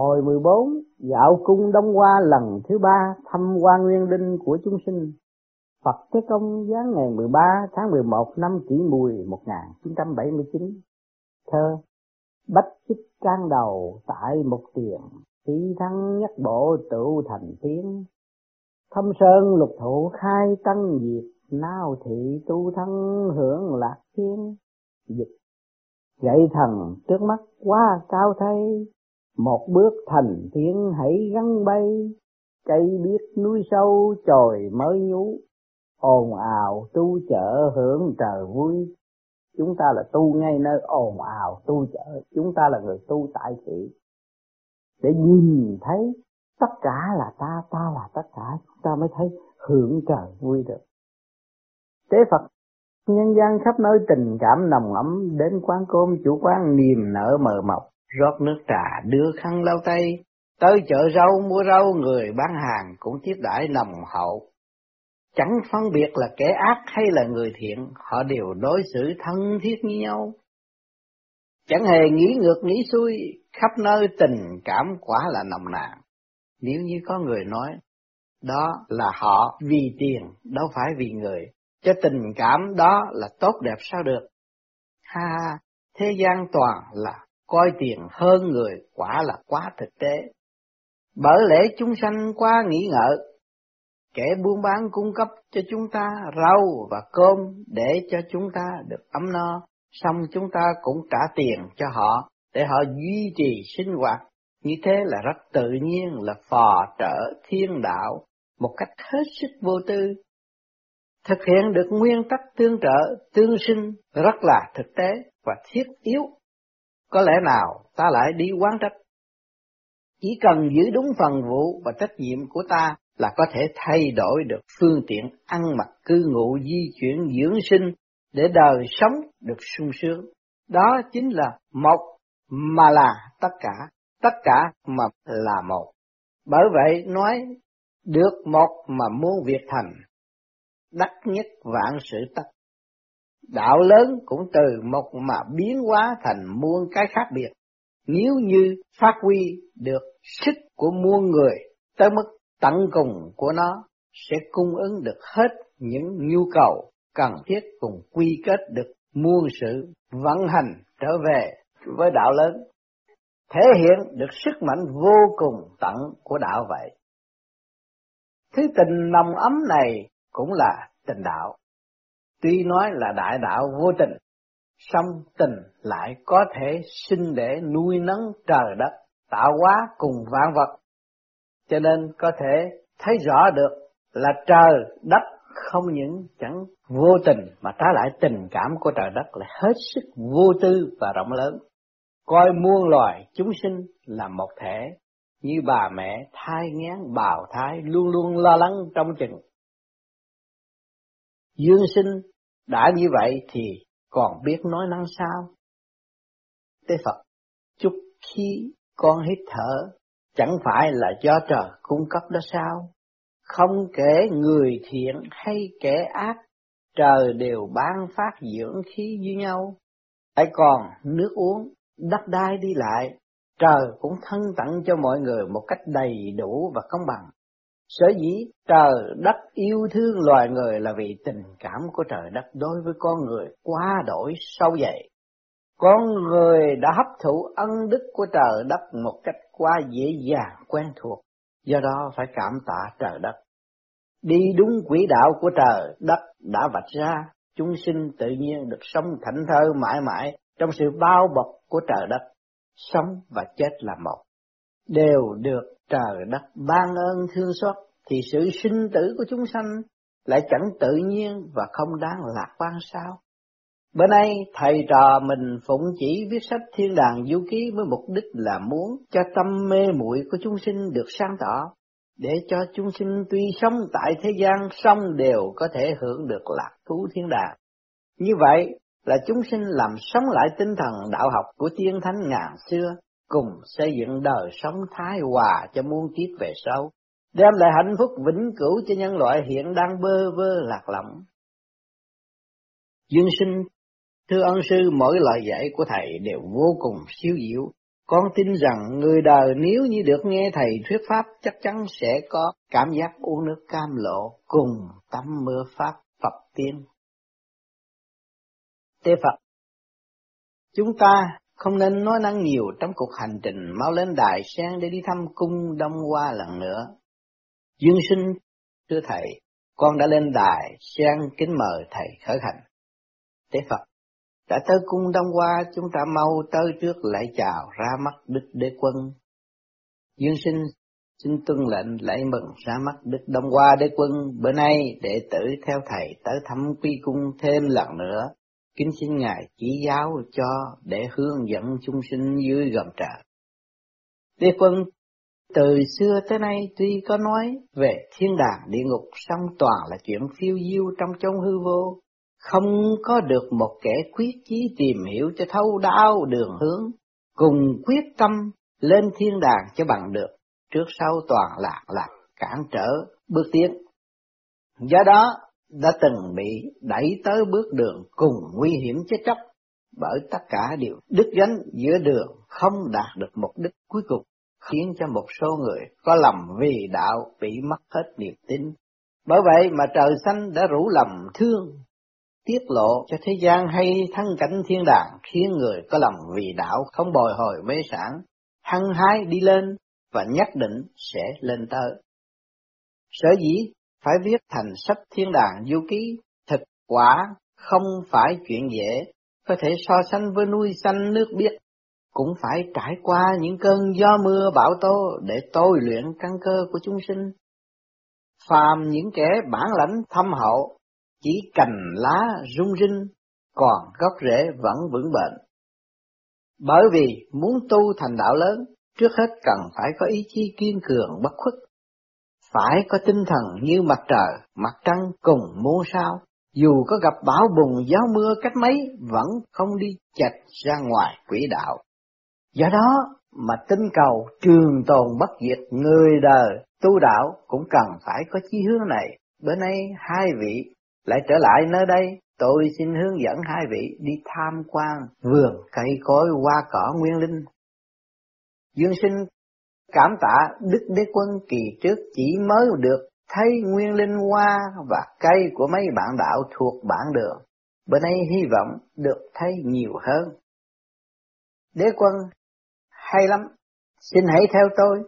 Hồi 14, dạo cung Đông Hoa lần thứ ba thăm qua nguyên linh của chúng sinh. Phật Thế Công giáng ngày 13 tháng 11 năm kỷ mùi 1979. Thơ Bách chích trang đầu tại một tiền, phi thắng nhất bộ tự thành tiếng. Thâm sơn lục thụ khai tăng diệt, nao thị tu thân hưởng lạc thiên. Dịch Gậy thần trước mắt quá cao thay, một bước thành thiên hãy gắn bay, cây biết núi sâu trời mới nhú, ồn ào tu chợ hưởng trời vui. Chúng ta là tu ngay nơi ồn ào tu chợ, chúng ta là người tu tại thị. Để nhìn thấy tất cả là ta, ta là tất cả, chúng ta mới thấy hưởng trời vui được. Tế Phật nhân gian khắp nơi tình cảm nồng ấm đến quán cơm chủ quán niềm nở mờ mọc rót nước trà, đưa khăn lau tay. Tới chợ rau, mua rau, người bán hàng cũng tiếp đãi nồng hậu. Chẳng phân biệt là kẻ ác hay là người thiện, họ đều đối xử thân thiết như nhau. Chẳng hề nghĩ ngược, nghĩ xuôi, khắp nơi tình cảm quả là nồng nàn. Nếu như có người nói, đó là họ vì tiền, đâu phải vì người, cho tình cảm đó là tốt đẹp sao được? Ha ha, thế gian toàn là coi tiền hơn người quả là quá thực tế. Bởi lẽ chúng sanh quá nghĩ ngợi, kẻ buôn bán cung cấp cho chúng ta rau và cơm để cho chúng ta được ấm no, xong chúng ta cũng trả tiền cho họ để họ duy trì sinh hoạt. Như thế là rất tự nhiên, là phò trợ thiên đạo một cách hết sức vô tư. Thực hiện được nguyên tắc tương trợ, tương sinh rất là thực tế và thiết yếu có lẽ nào ta lại đi quán trách chỉ cần giữ đúng phần vụ và trách nhiệm của ta là có thể thay đổi được phương tiện ăn mặc cư ngụ di chuyển dưỡng sinh để đời sống được sung sướng. Đó chính là một mà là tất cả, tất cả mà là một. Bởi vậy nói được một mà muốn việc thành, đắc nhất vạn sự tất. Đạo lớn cũng từ một mà biến hóa thành muôn cái khác biệt. Nếu như phát huy được sức của muôn người tới mức tận cùng của nó, sẽ cung ứng được hết những nhu cầu cần thiết cùng quy kết được muôn sự vận hành trở về với đạo lớn. Thể hiện được sức mạnh vô cùng tận của đạo vậy. Thứ tình nồng ấm này cũng là tình đạo tuy nói là đại đạo vô tình, song tình lại có thể sinh để nuôi nấng trời đất, tạo hóa cùng vạn vật. Cho nên có thể thấy rõ được là trời, đất không những chẳng vô tình mà trái lại tình cảm của trời đất là hết sức vô tư và rộng lớn. Coi muôn loài chúng sinh là một thể, như bà mẹ thai ngán, bào thai luôn luôn lo lắng trong chừng dương sinh đã như vậy thì còn biết nói năng sao? Tế phật, chút khi con hít thở, chẳng phải là do trời cung cấp đó sao? Không kể người thiện hay kẻ ác, trời đều ban phát dưỡng khí với nhau. Hãy còn nước uống, đất đai đi lại, trời cũng thân tặng cho mọi người một cách đầy đủ và công bằng sở dĩ trời đất yêu thương loài người là vì tình cảm của trời đất đối với con người quá đổi sâu dày con người đã hấp thụ ân đức của trời đất một cách quá dễ dàng, quen thuộc. Do đó phải cảm tạ trời đất. Đi đúng quỹ đạo của trời đất đã vạch ra, chúng sinh tự nhiên được sống thảnh thơ mãi mãi trong sự bao bọc của trời đất. Sống và chết là một, đều được trời đất ban ơn thương xót thì sự sinh tử của chúng sanh lại chẳng tự nhiên và không đáng lạc quan sao Bữa nay thầy trò mình phụng chỉ viết sách Thiên đàng du ký với mục đích là muốn cho tâm mê muội của chúng sinh được sáng tỏ, để cho chúng sinh tuy sống tại thế gian song đều có thể hưởng được lạc thú thiên đàng. Như vậy là chúng sinh làm sống lại tinh thần đạo học của tiên thánh ngàn xưa, cùng xây dựng đời sống thái hòa cho muôn kiếp về sau, đem lại hạnh phúc vĩnh cửu cho nhân loại hiện đang bơ vơ lạc lõng. Dương sinh Thưa ân sư, mỗi lời dạy của thầy đều vô cùng siêu diệu, Con tin rằng người đời nếu như được nghe thầy thuyết pháp chắc chắn sẽ có cảm giác uống nước cam lộ cùng tắm mưa pháp Phật tiên. Tế Phật Chúng ta không nên nói năng nhiều trong cuộc hành trình mau lên đài sen để đi thăm cung Đông Hoa lần nữa. Dương sinh, thưa thầy, con đã lên đài sen kính mời thầy khởi hành. Tế Phật đã tới cung Đông Hoa chúng ta mau tới trước lại chào ra mắt Đức Đế Quân. Dương sinh xin tuân lệnh lễ mừng ra mắt Đức Đông Hoa Đế Quân bữa nay đệ tử theo thầy tới thăm quy cung thêm lần nữa kính xin Ngài chỉ giáo cho để hướng dẫn chúng sinh dưới gầm trời. Đế quân từ xưa tới nay tuy có nói về thiên đàng địa ngục song toàn là chuyện phiêu diêu trong trong hư vô, không có được một kẻ quyết chí tìm hiểu cho thấu đáo đường hướng, cùng quyết tâm lên thiên đàng cho bằng được, trước sau toàn lạc lạc cản trở bước tiến. Do đó, đã từng bị đẩy tới bước đường cùng nguy hiểm chết chóc bởi tất cả đều đứt gánh giữa đường không đạt được mục đích cuối cùng khiến cho một số người có lầm vì đạo bị mất hết niềm tin. Bởi vậy mà trời xanh đã rủ lầm thương, tiết lộ cho thế gian hay thân cảnh thiên đàng khiến người có lầm vì đạo không bồi hồi mê sản, hăng hái đi lên và nhất định sẽ lên tới. Sở dĩ phải viết thành sách thiên đàng du ký, thực quả không phải chuyện dễ, có thể so sánh với nuôi xanh nước biếc, cũng phải trải qua những cơn gió mưa bão tố để tôi luyện căn cơ của chúng sinh. Phàm những kẻ bản lãnh thâm hậu, chỉ cành lá rung rinh, còn gốc rễ vẫn vững bền. Bởi vì muốn tu thành đạo lớn, trước hết cần phải có ý chí kiên cường bất khuất, phải có tinh thần như mặt trời, mặt trăng cùng muôn sao, dù có gặp bão bùng gió mưa cách mấy vẫn không đi chạch ra ngoài quỹ đạo. Do đó mà tinh cầu trường tồn bất diệt người đời tu đạo cũng cần phải có chí hướng này. Bữa nay hai vị lại trở lại nơi đây, tôi xin hướng dẫn hai vị đi tham quan vườn cây cối hoa cỏ nguyên linh. Dương sinh Cảm tạ Đức Đế Quân kỳ trước chỉ mới được thấy nguyên linh hoa và cây của mấy bạn đạo thuộc bản đường. Bữa nay hy vọng được thấy nhiều hơn. Đế Quân, hay lắm, xin hãy theo tôi.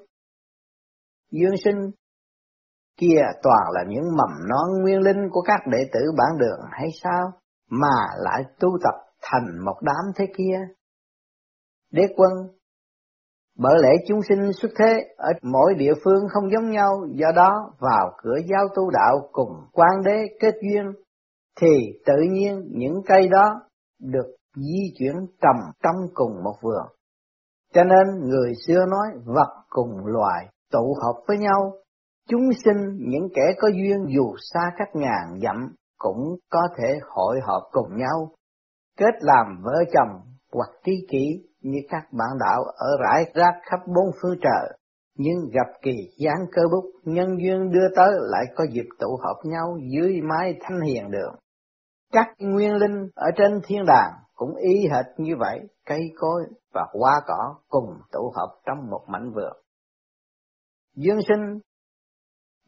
Dương sinh kia toàn là những mầm non nguyên linh của các đệ tử bản đường hay sao, mà lại tu tập thành một đám thế kia. Đế quân bởi lẽ chúng sinh xuất thế ở mỗi địa phương không giống nhau, do đó vào cửa giáo tu đạo cùng quan đế kết duyên, thì tự nhiên những cây đó được di chuyển trầm trong cùng một vườn. Cho nên người xưa nói vật cùng loài tụ hợp với nhau, chúng sinh những kẻ có duyên dù xa cách ngàn dặm cũng có thể hội họp cùng nhau, kết làm vợ chồng hoặc tri kỷ như các bạn đạo ở rải rác khắp bốn phương trời, nhưng gặp kỳ gián cơ bút, nhân duyên đưa tới lại có dịp tụ họp nhau dưới mái thanh hiền đường. Các nguyên linh ở trên thiên đàng cũng y hệt như vậy, cây cối và hoa cỏ cùng tụ họp trong một mảnh vườn. Dương sinh,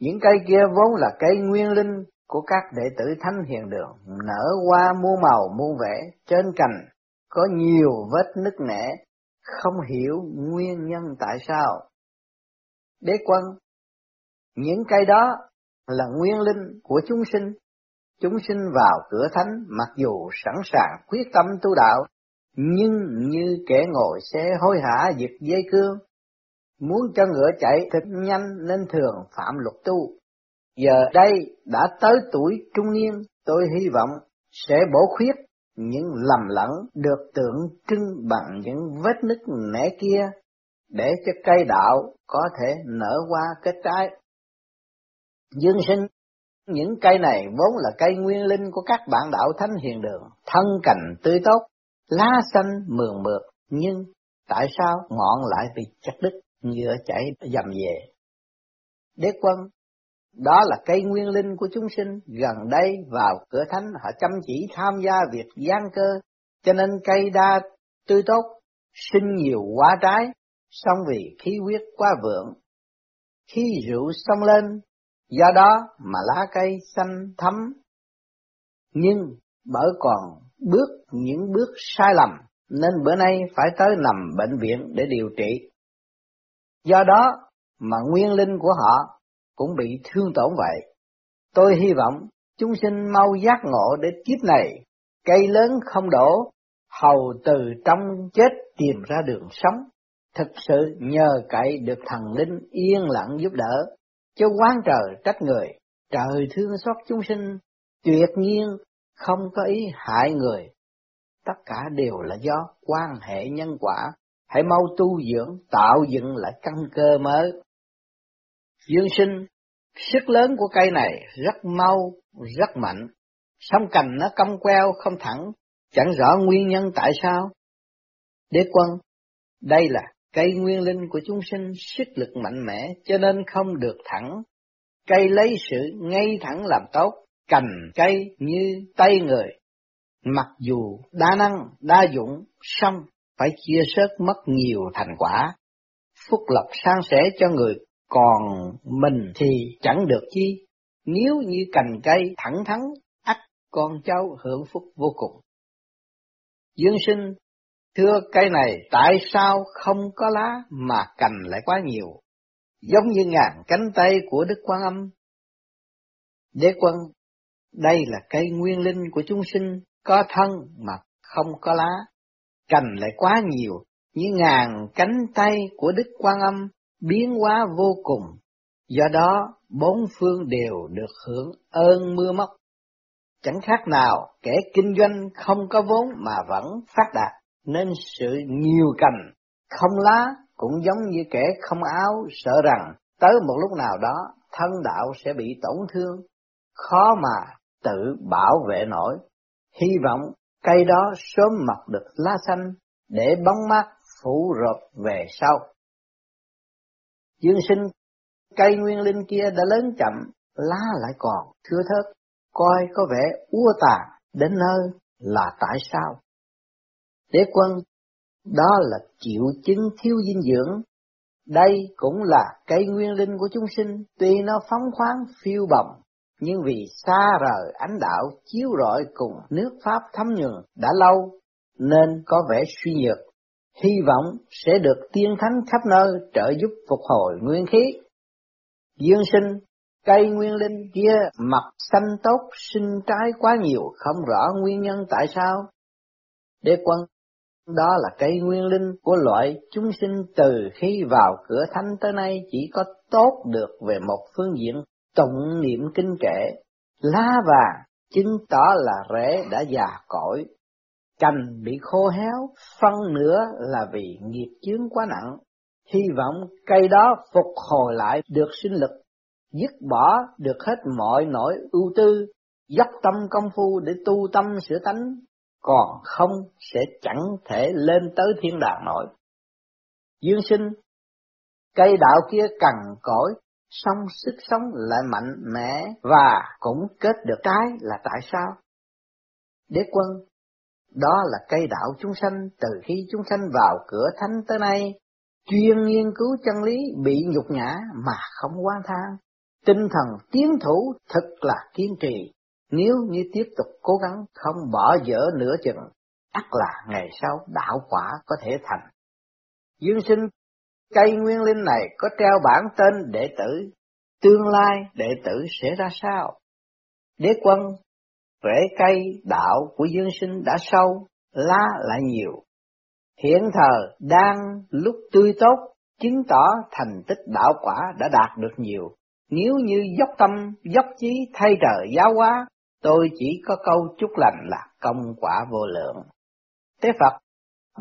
những cây kia vốn là cây nguyên linh của các đệ tử thánh hiền đường, nở hoa muôn màu muôn vẻ, trên cành có nhiều vết nứt nẻ, không hiểu nguyên nhân tại sao. Đế quân, những cây đó là nguyên linh của chúng sinh, chúng sinh vào cửa thánh mặc dù sẵn sàng quyết tâm tu đạo, nhưng như kẻ ngồi xe hối hả giật dây cương, muốn cho ngựa chạy thật nhanh nên thường phạm luật tu. Giờ đây đã tới tuổi trung niên, tôi hy vọng sẽ bổ khuyết những lầm lẫn được tượng trưng bằng những vết nứt nẻ kia để cho cây đạo có thể nở hoa kết trái. Dương sinh, những cây này vốn là cây nguyên linh của các bạn đạo thánh hiền đường, thân cành tươi tốt, lá xanh mường mượt, nhưng tại sao ngọn lại bị chặt đứt, nhựa chảy dầm về? Đế quân đó là cây nguyên linh của chúng sinh, gần đây vào cửa thánh họ chăm chỉ tham gia việc gian cơ, cho nên cây đa tươi tốt, sinh nhiều quá trái, song vì khí huyết quá vượng. Khi rượu xông lên, do đó mà lá cây xanh thấm. Nhưng bởi còn bước những bước sai lầm, nên bữa nay phải tới nằm bệnh viện để điều trị. Do đó mà nguyên linh của họ cũng bị thương tổn vậy. Tôi hy vọng chúng sinh mau giác ngộ để kiếp này cây lớn không đổ, hầu từ trong chết tìm ra đường sống. Thực sự nhờ cậy được thần linh yên lặng giúp đỡ, cho quán trời trách người, trời thương xót chúng sinh, tuyệt nhiên không có ý hại người. Tất cả đều là do quan hệ nhân quả, hãy mau tu dưỡng, tạo dựng lại căn cơ mới. Dương sinh, sức lớn của cây này rất mau, rất mạnh, song cành nó cong queo không thẳng, chẳng rõ nguyên nhân tại sao. Đế quân, đây là cây nguyên linh của chúng sinh sức lực mạnh mẽ cho nên không được thẳng. Cây lấy sự ngay thẳng làm tốt, cành cây như tay người. Mặc dù đa năng, đa dụng, song phải chia sớt mất nhiều thành quả. Phúc lộc sang sẻ cho người, còn mình thì chẳng được chi. Nếu như cành cây thẳng thắn, ắt con cháu hưởng phúc vô cùng. Dương sinh, thưa cây này tại sao không có lá mà cành lại quá nhiều, giống như ngàn cánh tay của Đức Quan Âm. Đế quân, đây là cây nguyên linh của chúng sinh, có thân mà không có lá, cành lại quá nhiều, như ngàn cánh tay của Đức Quan Âm biến hóa vô cùng. Do đó, bốn phương đều được hưởng ơn mưa móc. Chẳng khác nào kẻ kinh doanh không có vốn mà vẫn phát đạt, nên sự nhiều cành, không lá cũng giống như kẻ không áo sợ rằng tới một lúc nào đó thân đạo sẽ bị tổn thương, khó mà tự bảo vệ nổi. Hy vọng cây đó sớm mọc được lá xanh để bóng mát phủ rộp về sau. Dương sinh cây nguyên linh kia đã lớn chậm, lá lại còn thưa thớt, coi có vẻ úa tàn đến nơi là tại sao? Đế quân, đó là triệu chứng thiếu dinh dưỡng. Đây cũng là cây nguyên linh của chúng sinh, tuy nó phóng khoáng phiêu bồng, nhưng vì xa rời ánh đạo chiếu rọi cùng nước Pháp thấm nhường đã lâu, nên có vẻ suy nhược. Hy vọng sẽ được tiên thánh khắp nơi trợ giúp phục hồi nguyên khí. Dương sinh Cây nguyên linh kia mặt xanh tốt sinh trái quá nhiều không rõ nguyên nhân tại sao. Đế quân, đó là cây nguyên linh của loại chúng sinh từ khi vào cửa thánh tới nay chỉ có tốt được về một phương diện tụng niệm kinh kệ, lá vàng chứng tỏ là rễ đã già cỗi, cành bị khô héo, phân nữa là vì nghiệp chướng quá nặng. Hy vọng cây đó phục hồi lại được sinh lực dứt bỏ được hết mọi nỗi ưu tư, dốc tâm công phu để tu tâm sửa tánh, còn không sẽ chẳng thể lên tới thiên đàng nổi. Dương sinh, cây đạo kia cần cỗi, song sức sống lại mạnh mẽ và cũng kết được trái là tại sao? Đế quân, đó là cây đạo chúng sanh từ khi chúng sanh vào cửa thánh tới nay, chuyên nghiên cứu chân lý bị nhục nhã mà không quan thang, Tinh thần tiến thủ thật là kiên trì, nếu như tiếp tục cố gắng không bỏ dở nửa chừng, ắt là ngày sau đạo quả có thể thành. Dương sinh, cây nguyên linh này có treo bản tên đệ tử, tương lai đệ tử sẽ ra sao? Đế quân, rễ cây đạo của dương sinh đã sâu, lá lại nhiều. Hiện thờ đang lúc tươi tốt, chứng tỏ thành tích đạo quả đã đạt được nhiều, nếu như dốc tâm, dốc chí thay trời giáo hóa, tôi chỉ có câu chúc lành là công quả vô lượng. thế Phật,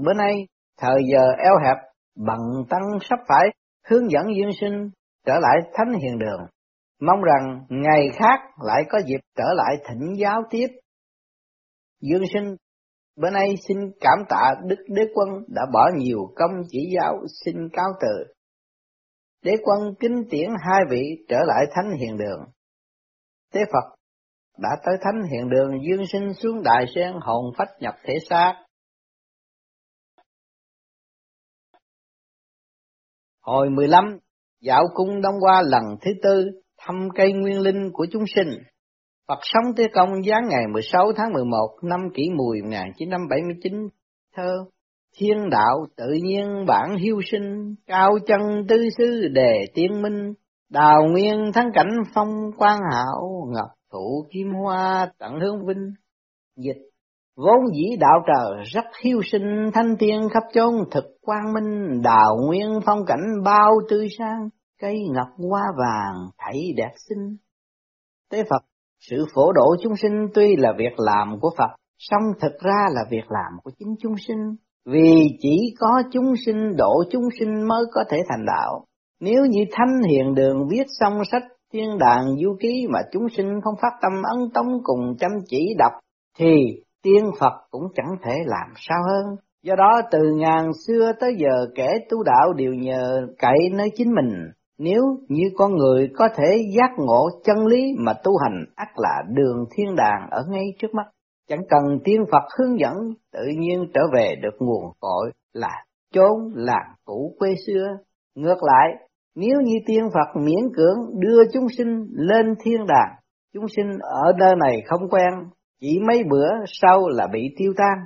bữa nay, thời giờ eo hẹp, bằng tăng sắp phải hướng dẫn dương sinh trở lại thánh hiền đường. Mong rằng ngày khác lại có dịp trở lại thỉnh giáo tiếp. Dương sinh, bữa nay xin cảm tạ Đức Đế Quân đã bỏ nhiều công chỉ giáo xin cáo từ đế quân kính tiễn hai vị trở lại thánh hiền đường. Tế Phật đã tới thánh hiền đường dương sinh xuống đại sen hồn phách nhập thể xác, Hồi 15, dạo cung Đông qua lần thứ tư, thăm cây nguyên linh của chúng sinh. Phật sống Tế Công giáng ngày 16 tháng 11 năm kỷ mùi 1979, thơ Thiên đạo tự nhiên bản hiu sinh, cao chân tư sư đề tiên minh, đào nguyên thắng cảnh phong quan hảo, ngọc thụ kim hoa tận hương vinh. Dịch Vốn dĩ đạo trời rất hiu sinh, thanh tiên khắp chốn thực quang minh, đào nguyên phong cảnh bao tươi sang, cây ngọc hoa vàng thảy đẹp xinh. Tế Phật, sự phổ độ chúng sinh tuy là việc làm của Phật, song thực ra là việc làm của chính chúng sinh, vì chỉ có chúng sinh độ chúng sinh mới có thể thành đạo. Nếu như Thánh Hiền Đường viết xong sách thiên đàng du ký mà chúng sinh không phát tâm ấn tống cùng chăm chỉ đọc, thì tiên Phật cũng chẳng thể làm sao hơn. Do đó từ ngàn xưa tới giờ kẻ tu đạo đều nhờ cậy nơi chính mình. Nếu như con người có thể giác ngộ chân lý mà tu hành ắt là đường thiên đàng ở ngay trước mắt. Chẳng cần tiên Phật hướng dẫn, tự nhiên trở về được nguồn cội là chốn làng cũ quê xưa. Ngược lại, nếu như tiên Phật miễn cưỡng đưa chúng sinh lên thiên đàng, chúng sinh ở nơi này không quen, chỉ mấy bữa sau là bị tiêu tan,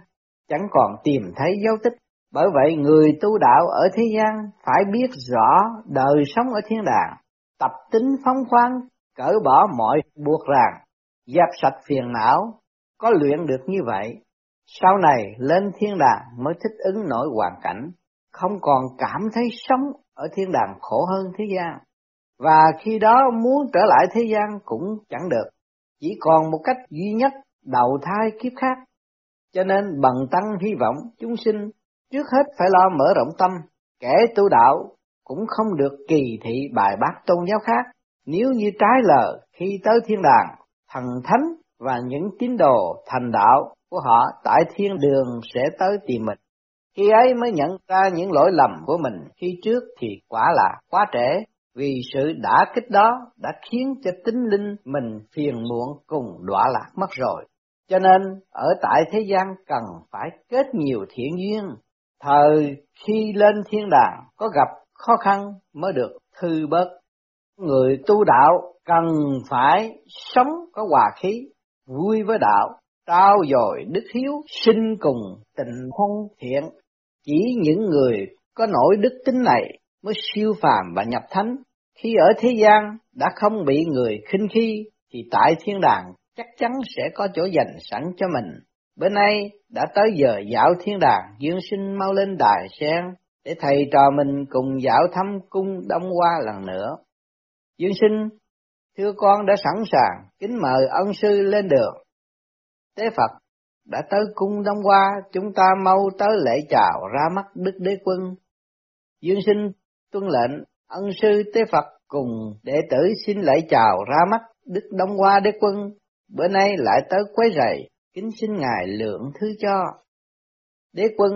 chẳng còn tìm thấy dấu tích. Bởi vậy người tu đạo ở thế gian phải biết rõ đời sống ở thiên đàng, tập tính phóng khoáng, cởi bỏ mọi buộc ràng, dẹp sạch phiền não, có luyện được như vậy, sau này lên thiên đàng mới thích ứng nổi hoàn cảnh, không còn cảm thấy sống ở thiên đàng khổ hơn thế gian. Và khi đó muốn trở lại thế gian cũng chẳng được, chỉ còn một cách duy nhất đầu thai kiếp khác. Cho nên bằng tăng hy vọng chúng sinh trước hết phải lo mở rộng tâm, kẻ tu đạo cũng không được kỳ thị bài bác tôn giáo khác. Nếu như trái lờ khi tới thiên đàng, thần thánh và những tín đồ thành đạo của họ tại thiên đường sẽ tới tìm mình. Khi ấy mới nhận ra những lỗi lầm của mình khi trước thì quả là quá trễ, vì sự đã kích đó đã khiến cho tính linh mình phiền muộn cùng đọa lạc mất rồi. Cho nên ở tại thế gian cần phải kết nhiều thiện duyên, thời khi lên thiên đàng có gặp khó khăn mới được thư bớt. Người tu đạo cần phải sống có hòa khí, vui với đạo, trao dồi đức hiếu, sinh cùng tình thân thiện. Chỉ những người có nổi đức tính này mới siêu phàm và nhập thánh. Khi ở thế gian đã không bị người khinh khi, thì tại thiên đàng chắc chắn sẽ có chỗ dành sẵn cho mình. Bữa nay đã tới giờ dạo thiên đàng, Dương sinh mau lên đài sen, để thầy trò mình cùng dạo thăm cung Đông Hoa lần nữa. Dương sinh, thưa con đã sẵn sàng, kính mời ân sư lên đường. Tế Phật đã tới cung Đông Hoa, chúng ta mau tới lễ chào ra mắt Đức Đế Quân. Dương sinh tuân lệnh, ân sư Tế Phật cùng đệ tử xin lễ chào ra mắt Đức Đông Hoa Đế Quân bữa nay lại tới quấy rầy, kính xin Ngài lượng thứ cho. Đế quân,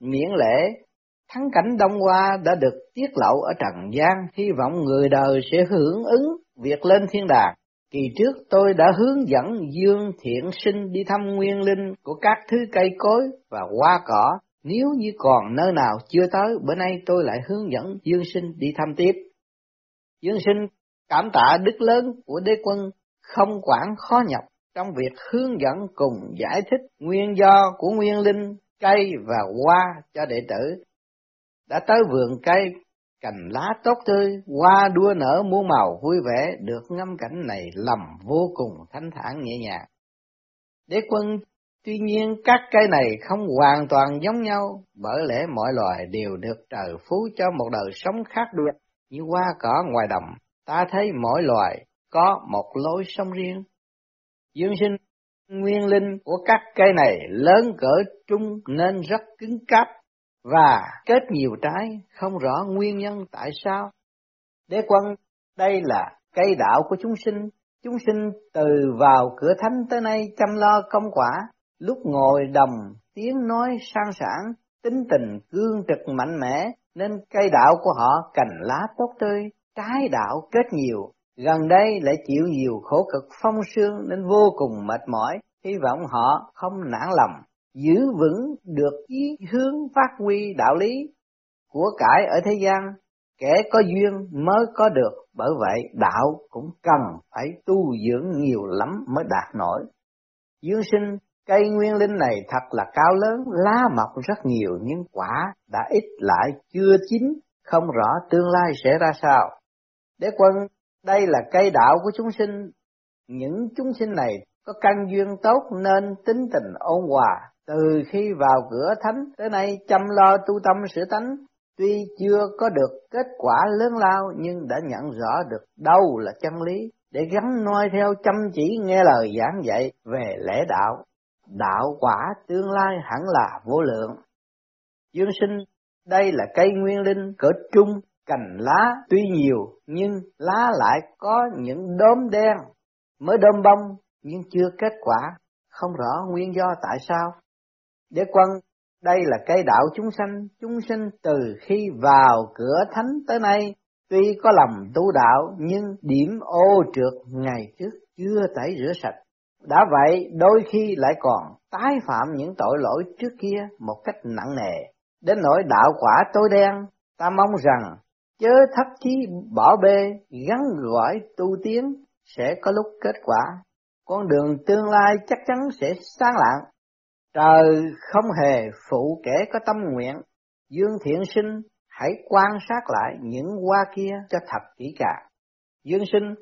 miễn lễ, thắng cảnh Đông Hoa đã được tiết lộ ở Trần gian, hy vọng người đời sẽ hưởng ứng việc lên thiên đàng. Kỳ trước tôi đã hướng dẫn Dương Thiện Sinh đi thăm nguyên linh của các thứ cây cối và hoa cỏ. Nếu như còn nơi nào chưa tới, bữa nay tôi lại hướng dẫn Dương Sinh đi thăm tiếp. Dương Sinh cảm tạ đức lớn của đế quân không quản khó nhọc trong việc hướng dẫn cùng giải thích nguyên do của nguyên linh, cây và hoa cho đệ tử. Đã tới vườn cây, cành lá tốt tươi, hoa đua nở muôn màu vui vẻ, được ngắm cảnh này lầm vô cùng thanh thản nhẹ nhàng. Đế quân Tuy nhiên các cây này không hoàn toàn giống nhau, bởi lẽ mọi loài đều được trời phú cho một đời sống khác biệt. Như hoa cỏ ngoài đồng, ta thấy mỗi loài có một lối sống riêng. Dương sinh nguyên linh của các cây này lớn cỡ trung nên rất cứng cáp và kết nhiều trái, không rõ nguyên nhân tại sao. Đế quân, đây là cây đạo của chúng sinh, chúng sinh từ vào cửa thánh tới nay chăm lo công quả, lúc ngồi đồng tiếng nói sang sảng, tính tình cương trực mạnh mẽ, nên cây đạo của họ cành lá tốt tươi, trái đạo kết nhiều, Gần đây lại chịu nhiều khổ cực phong sương nên vô cùng mệt mỏi, hy vọng họ không nản lòng, giữ vững được ý hướng phát huy đạo lý của cải ở thế gian. kẻ có duyên mới có được, bởi vậy đạo cũng cần phải tu dưỡng nhiều lắm mới đạt nổi. Dương sinh cây nguyên linh này thật là cao lớn, lá mọc rất nhiều nhưng quả đã ít lại chưa chín, không rõ tương lai sẽ ra sao. Đế quân, đây là cây đạo của chúng sinh, những chúng sinh này có căn duyên tốt nên tính tình ôn hòa, từ khi vào cửa thánh tới nay chăm lo tu tâm sửa tánh, tuy chưa có được kết quả lớn lao nhưng đã nhận rõ được đâu là chân lý để gắn noi theo chăm chỉ nghe lời giảng dạy về lễ đạo. Đạo quả tương lai hẳn là vô lượng. Dương sinh, đây là cây nguyên linh cỡ trung, cành lá tuy nhiều nhưng lá lại có những đốm đen mới đơm bông nhưng chưa kết quả, không rõ nguyên do tại sao. Đế quân, đây là cây đạo chúng sanh, chúng sinh từ khi vào cửa thánh tới nay, tuy có lòng tu đạo nhưng điểm ô trượt ngày trước chưa tẩy rửa sạch. Đã vậy, đôi khi lại còn tái phạm những tội lỗi trước kia một cách nặng nề, đến nỗi đạo quả tối đen, ta mong rằng chớ thấp chí bỏ bê, gắn gọi tu tiến sẽ có lúc kết quả. Con đường tương lai chắc chắn sẽ sáng lạng. Trời không hề phụ kẻ có tâm nguyện. Dương thiện sinh hãy quan sát lại những hoa kia cho thật kỹ càng. Dương sinh,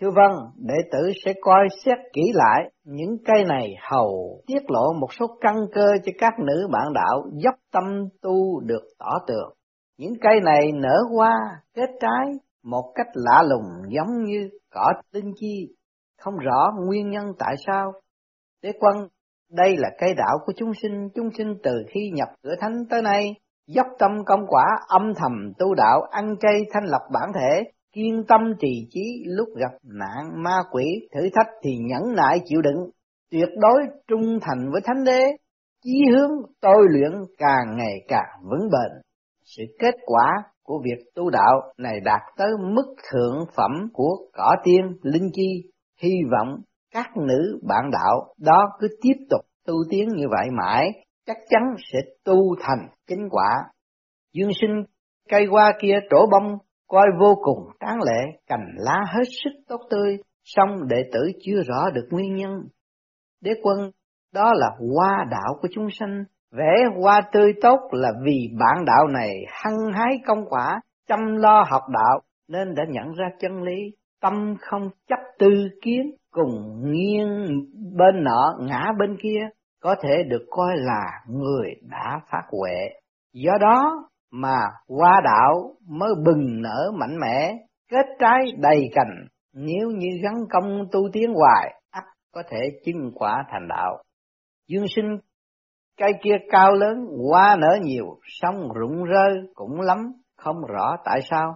thưa vâng, đệ tử sẽ coi xét kỹ lại những cây này hầu tiết lộ một số căn cơ cho các nữ bạn đạo dốc tâm tu được tỏ tường. Những cây này nở hoa, kết trái một cách lạ lùng giống như cỏ tinh chi, không rõ nguyên nhân tại sao. Đế quân, đây là cây đạo của chúng sinh, chúng sinh từ khi nhập cửa thánh tới nay, dốc tâm công quả âm thầm tu đạo, ăn chay thanh lập bản thể, kiên tâm trì trí lúc gặp nạn ma quỷ thử thách thì nhẫn nại chịu đựng, tuyệt đối trung thành với thánh đế, chí hướng tôi luyện càng ngày càng vững bền. Sự kết quả của việc tu đạo này đạt tới mức thượng phẩm của cỏ tiên linh chi, hy vọng các nữ bạn đạo đó cứ tiếp tục tu tiến như vậy mãi, chắc chắn sẽ tu thành chính quả. Dương sinh cây hoa kia trổ bông, coi vô cùng tráng lệ, cành lá hết sức tốt tươi, song đệ tử chưa rõ được nguyên nhân. Đế quân, đó là hoa đạo của chúng sanh, Vẽ hoa tươi tốt là vì bạn đạo này hăng hái công quả, chăm lo học đạo nên đã nhận ra chân lý, tâm không chấp tư kiến, cùng nghiêng bên nọ ngã bên kia, có thể được coi là người đã phát huệ. Do đó mà hoa đạo mới bừng nở mạnh mẽ, kết trái đầy cành, nếu như gắn công tu tiến hoài, ắt có thể chứng quả thành đạo. Dương sinh Cây kia cao lớn, hoa nở nhiều, sông rụng rơi cũng lắm, không rõ tại sao.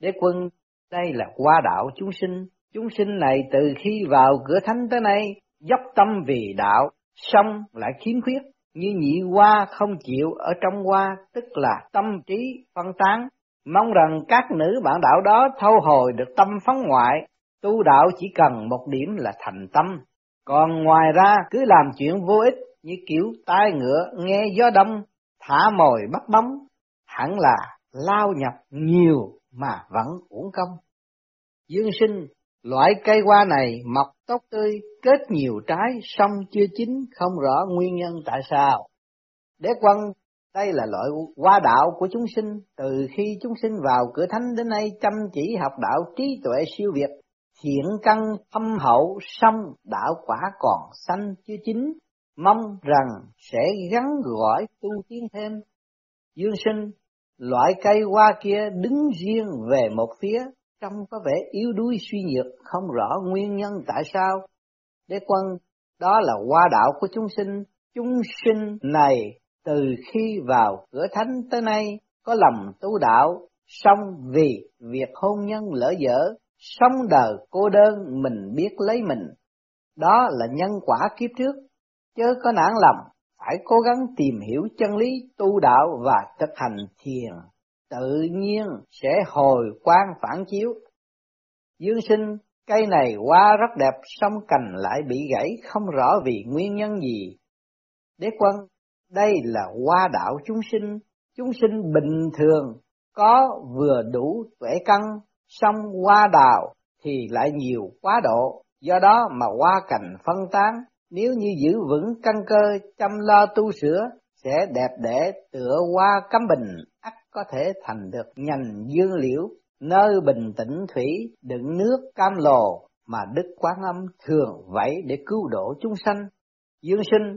Đế quân, đây là hoa đạo chúng sinh, chúng sinh này từ khi vào cửa thánh tới nay, dốc tâm vì đạo, song lại khiếm khuyết, như nhị hoa không chịu ở trong hoa, tức là tâm trí phân tán. Mong rằng các nữ bạn đạo đó thâu hồi được tâm phóng ngoại, tu đạo chỉ cần một điểm là thành tâm, còn ngoài ra cứ làm chuyện vô ích như kiểu tai ngựa nghe gió đông, thả mồi bắt bóng, hẳn là lao nhập nhiều mà vẫn uổng công. Dương sinh, loại cây hoa này mọc tốt tươi, kết nhiều trái, xong chưa chín, không rõ nguyên nhân tại sao. Đế quân, đây là loại hoa đạo của chúng sinh, từ khi chúng sinh vào cửa thánh đến nay chăm chỉ học đạo trí tuệ siêu việt, thiện căn thâm hậu, xong đạo quả còn xanh chưa chín, mong rằng sẽ gắn gỏi tu tiến thêm. Dương sinh, loại cây hoa kia đứng riêng về một phía, trông có vẻ yếu đuối suy nhược, không rõ nguyên nhân tại sao. Đế quân, đó là hoa đạo của chúng sinh, chúng sinh này từ khi vào cửa thánh tới nay có lòng tu đạo, song vì việc hôn nhân lỡ dở, sống đời cô đơn mình biết lấy mình. Đó là nhân quả kiếp trước chớ có nản lòng, phải cố gắng tìm hiểu chân lý tu đạo và thực hành thiền, tự nhiên sẽ hồi quang phản chiếu. Dương sinh, cây này hoa rất đẹp, song cành lại bị gãy không rõ vì nguyên nhân gì. Đế quân, đây là hoa đạo chúng sinh, chúng sinh bình thường, có vừa đủ tuệ căn, song hoa đào thì lại nhiều quá độ, do đó mà hoa cành phân tán, nếu như giữ vững căn cơ chăm lo tu sửa sẽ đẹp đẽ tựa qua cấm bình ắt có thể thành được nhành dương liễu nơi bình tĩnh thủy đựng nước cam lồ mà Đức Quán Âm thường vậy để cứu độ chúng sanh. Dương sinh,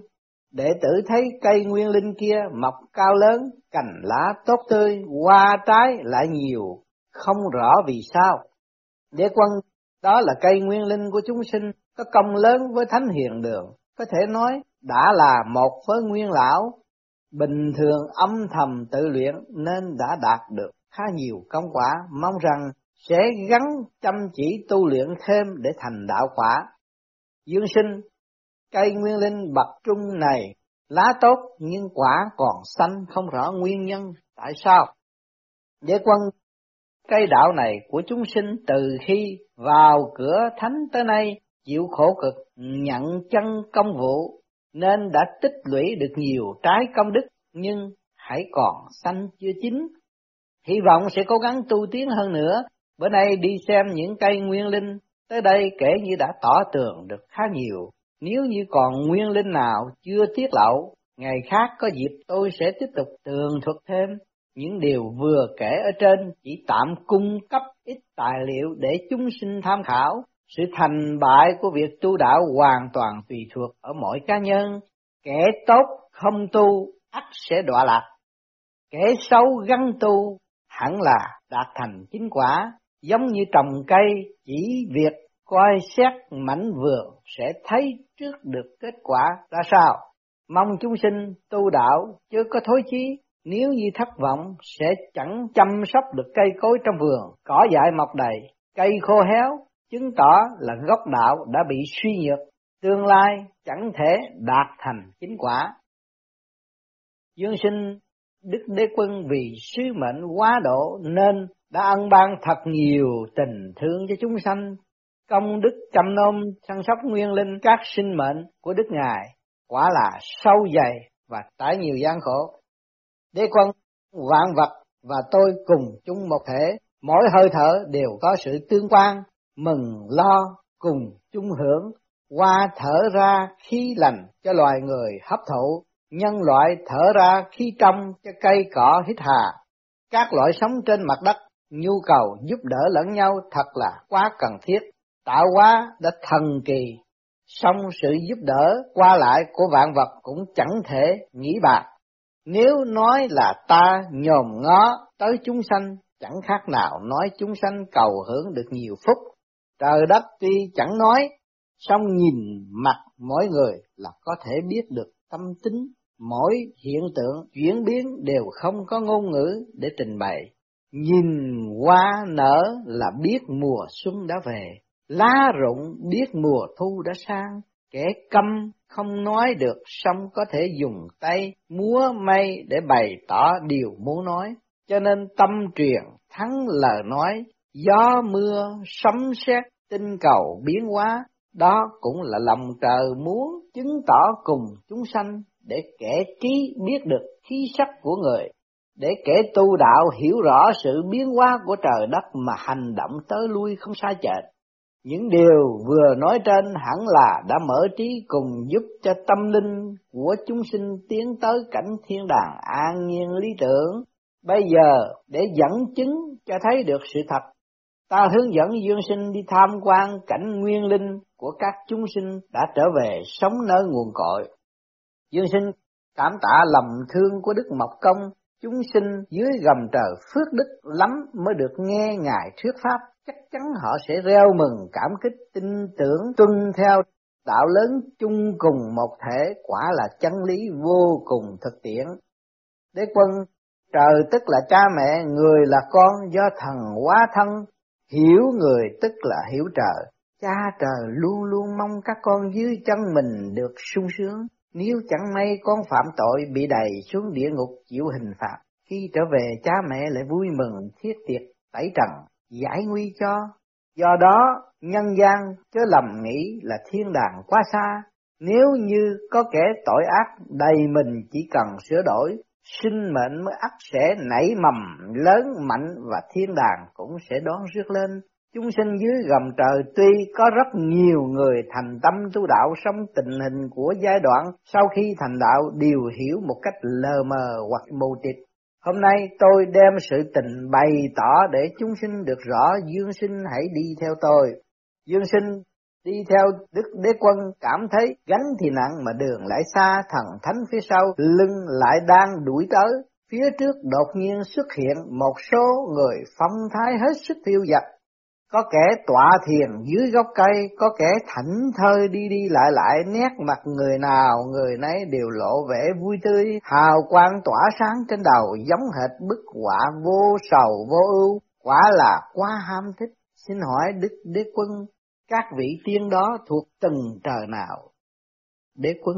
đệ tử thấy cây nguyên linh kia mọc cao lớn, cành lá tốt tươi, hoa trái lại nhiều, không rõ vì sao. Đế quân, đó là cây nguyên linh của chúng sinh, có công lớn với thánh hiền đường, có thể nói đã là một với nguyên lão, bình thường âm thầm tự luyện nên đã đạt được khá nhiều công quả, mong rằng sẽ gắn chăm chỉ tu luyện thêm để thành đạo quả. Dương sinh, cây nguyên linh bậc trung này lá tốt nhưng quả còn xanh không rõ nguyên nhân tại sao. Đế quân cây đạo này của chúng sinh từ khi vào cửa thánh tới nay chịu khổ cực nhận chân công vụ nên đã tích lũy được nhiều trái công đức nhưng hãy còn xanh chưa chín. Hy vọng sẽ cố gắng tu tiến hơn nữa Bữa nay đi xem những cây nguyên linh, tới đây kể như đã tỏ tường được khá nhiều. Nếu như còn nguyên linh nào chưa tiết lộ, ngày khác có dịp tôi sẽ tiếp tục tường thuật thêm. Những điều vừa kể ở trên chỉ tạm cung cấp ít tài liệu để chúng sinh tham khảo. Sự thành bại của việc tu đạo hoàn toàn tùy thuộc ở mỗi cá nhân. Kẻ tốt không tu, ắt sẽ đọa lạc. Kẻ xấu gắn tu, hẳn là đạt thành chính quả giống như trồng cây chỉ việc coi xét mảnh vườn sẽ thấy trước được kết quả ra sao. Mong chúng sinh tu đạo chứ có thối chí, nếu như thất vọng sẽ chẳng chăm sóc được cây cối trong vườn, cỏ dại mọc đầy, cây khô héo, chứng tỏ là gốc đạo đã bị suy nhược, tương lai chẳng thể đạt thành chính quả. Dương sinh Đức Đế Quân vì sứ mệnh quá độ nên đã ân ban thật nhiều tình thương cho chúng sanh, công đức chăm nom săn sóc nguyên linh các sinh mệnh của Đức Ngài, quả là sâu dày và tải nhiều gian khổ. Đế quân, vạn vật và tôi cùng chung một thể, mỗi hơi thở đều có sự tương quan, mừng lo cùng chung hưởng, qua thở ra khí lành cho loài người hấp thụ, nhân loại thở ra khí trong cho cây cỏ hít hà. Các loại sống trên mặt đất nhu cầu giúp đỡ lẫn nhau thật là quá cần thiết. Tạo hóa đã thần kỳ, song sự giúp đỡ qua lại của vạn vật cũng chẳng thể nghĩ bạc. Nếu nói là ta nhòm ngó tới chúng sanh, chẳng khác nào nói chúng sanh cầu hưởng được nhiều phúc. Trời đất tuy chẳng nói, song nhìn mặt mỗi người là có thể biết được tâm tính, mỗi hiện tượng chuyển biến đều không có ngôn ngữ để trình bày. Nhìn hoa nở là biết mùa xuân đã về, lá rụng biết mùa thu đã sang, kẻ câm không nói được song có thể dùng tay múa may để bày tỏ điều muốn nói. Cho nên tâm truyền thắng lời nói, gió mưa, sấm sét, tinh cầu biến hóa, đó cũng là lòng trời muốn chứng tỏ cùng chúng sanh để kẻ trí biết được khí sắc của người để kẻ tu đạo hiểu rõ sự biến hóa của trời đất mà hành động tới lui không sai chệch. Những điều vừa nói trên hẳn là đã mở trí cùng giúp cho tâm linh của chúng sinh tiến tới cảnh thiên đàng an nhiên lý tưởng. Bây giờ để dẫn chứng cho thấy được sự thật, ta hướng dẫn dương sinh đi tham quan cảnh nguyên linh của các chúng sinh đã trở về sống nơi nguồn cội. Dương sinh cảm tạ lòng thương của Đức Mộc Công chúng sinh dưới gầm trời phước đức lắm mới được nghe Ngài thuyết pháp, chắc chắn họ sẽ reo mừng cảm kích tin tưởng tuân theo đạo lớn chung cùng một thể quả là chân lý vô cùng thực tiễn. Đế quân, trời tức là cha mẹ, người là con do thần hóa thân, hiểu người tức là hiểu trời. Cha trời luôn luôn mong các con dưới chân mình được sung sướng. Nếu chẳng may con phạm tội bị đầy xuống địa ngục chịu hình phạt, khi trở về cha mẹ lại vui mừng thiết tiệc tẩy trần, giải nguy cho. Do đó, nhân gian chớ lầm nghĩ là thiên đàng quá xa, nếu như có kẻ tội ác đầy mình chỉ cần sửa đổi, sinh mệnh mới ắt sẽ nảy mầm, lớn, mạnh và thiên đàng cũng sẽ đón rước lên. Chúng sinh dưới gầm trời tuy có rất nhiều người thành tâm tu đạo sống tình hình của giai đoạn sau khi thành đạo đều hiểu một cách lờ mờ hoặc mù tịt. Hôm nay tôi đem sự tình bày tỏ để chúng sinh được rõ, dương sinh hãy đi theo tôi. Dương sinh đi theo Đức Đế Quân cảm thấy gánh thì nặng mà đường lại xa thần thánh phía sau lưng lại đang đuổi tới. Phía trước đột nhiên xuất hiện một số người phong thái hết sức phiêu dật có kẻ tọa thiền dưới gốc cây, có kẻ thảnh thơi đi đi lại lại, nét mặt người nào người nấy đều lộ vẻ vui tươi, hào quang tỏa sáng trên đầu giống hệt bức họa vô sầu vô ưu, quả là quá ham thích. Xin hỏi Đức Đế Quân, các vị tiên đó thuộc từng trời nào? Đế Quân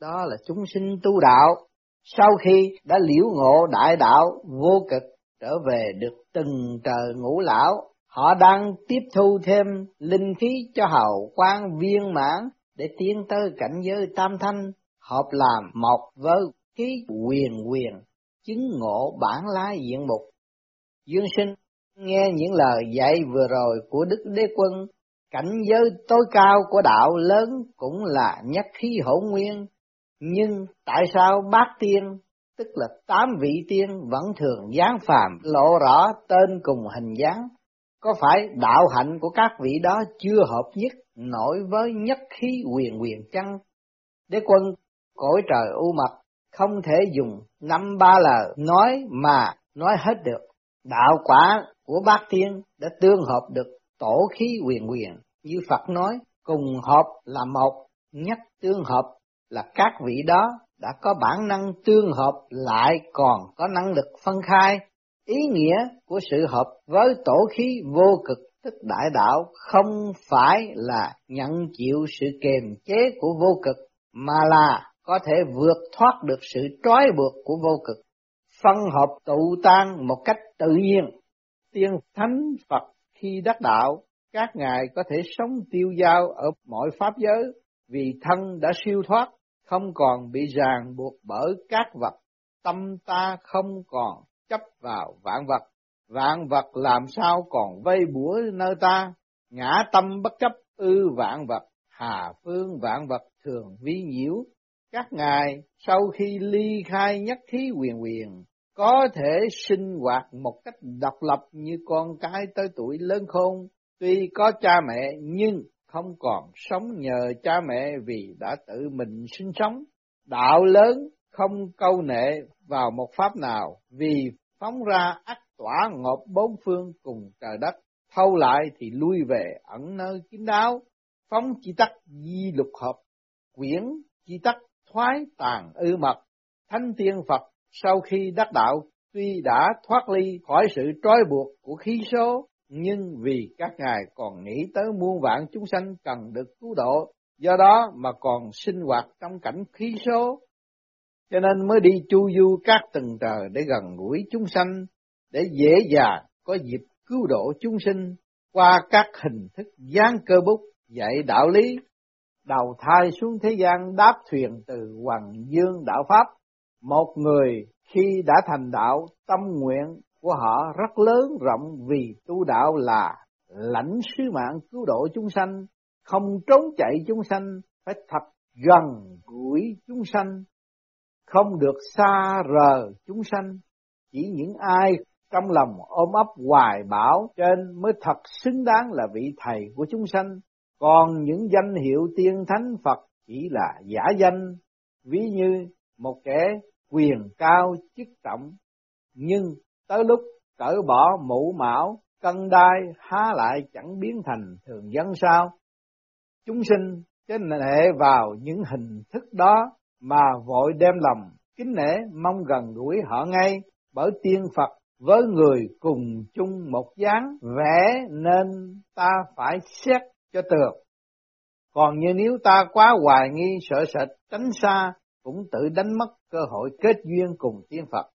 đó là chúng sinh tu đạo, sau khi đã liễu ngộ đại đạo vô cực trở về được từng trời ngũ lão Họ đang tiếp thu thêm linh khí cho hậu quan viên mãn để tiến tới cảnh giới tam thanh, hợp làm một với khí quyền quyền, chứng ngộ bản lai diện mục. Dương sinh nghe những lời dạy vừa rồi của Đức Đế Quân, cảnh giới tối cao của đạo lớn cũng là nhất khí hỗn nguyên, nhưng tại sao bát tiên, tức là tám vị tiên vẫn thường gián phàm lộ rõ tên cùng hình dáng, có phải đạo hạnh của các vị đó chưa hợp nhất nổi với nhất khí quyền quyền chăng? Đế quân cõi trời u mật không thể dùng năm ba lời nói mà nói hết được. Đạo quả của bát tiên đã tương hợp được tổ khí quyền quyền như Phật nói cùng hợp là một, nhất tương hợp là các vị đó đã có bản năng tương hợp lại còn có năng lực phân khai Ý nghĩa của sự hợp với tổ khí vô cực tức đại đạo không phải là nhận chịu sự kềm chế của vô cực, mà là có thể vượt thoát được sự trói buộc của vô cực, phân hợp tụ tan một cách tự nhiên. Tiên Thánh Phật khi đắc đạo, các ngài có thể sống tiêu dao ở mọi pháp giới, vì thân đã siêu thoát, không còn bị ràng buộc bởi các vật, tâm ta không còn chấp vào vạn vật, vạn vật làm sao còn vây bủa nơi ta, ngã tâm bất chấp ư vạn vật, hà phương vạn vật thường vi nhiễu. Các ngài sau khi ly khai nhất khí quyền quyền, có thể sinh hoạt một cách độc lập như con cái tới tuổi lớn khôn, tuy có cha mẹ nhưng không còn sống nhờ cha mẹ vì đã tự mình sinh sống. Đạo lớn không câu nệ vào một pháp nào, vì phóng ra ắt tỏa ngọc bốn phương cùng trời đất, thâu lại thì lui về ẩn nơi kín đáo, phóng chi tắc di lục hợp, quyển chi tắc thoái tàn ư mật, thánh tiên Phật sau khi đắc đạo tuy đã thoát ly khỏi sự trói buộc của khí số, nhưng vì các ngài còn nghĩ tới muôn vạn chúng sanh cần được cứu độ, do đó mà còn sinh hoạt trong cảnh khí số, cho nên mới đi chu du các tầng trời để gần gũi chúng sanh, để dễ dàng có dịp cứu độ chúng sinh qua các hình thức gián cơ bút dạy đạo lý, đầu thai xuống thế gian đáp thuyền từ Hoàng Dương đạo Pháp. Một người khi đã thành đạo, tâm nguyện của họ rất lớn rộng vì tu đạo là lãnh sứ mạng cứu độ chúng sanh, không trốn chạy chúng sanh, phải thật gần gũi chúng sanh không được xa rờ chúng sanh, chỉ những ai trong lòng ôm ấp hoài bão trên mới thật xứng đáng là vị thầy của chúng sanh, còn những danh hiệu tiên thánh Phật chỉ là giả danh, ví như một kẻ quyền cao chức trọng, nhưng tới lúc cởi bỏ mũ mão, cân đai há lại chẳng biến thành thường dân sao. Chúng sinh trên hệ vào những hình thức đó mà vội đem lòng kính nể mong gần gũi họ ngay bởi tiên Phật với người cùng chung một dáng vẽ nên ta phải xét cho tường. Còn như nếu ta quá hoài nghi sợ sệt tránh xa cũng tự đánh mất cơ hội kết duyên cùng tiên Phật.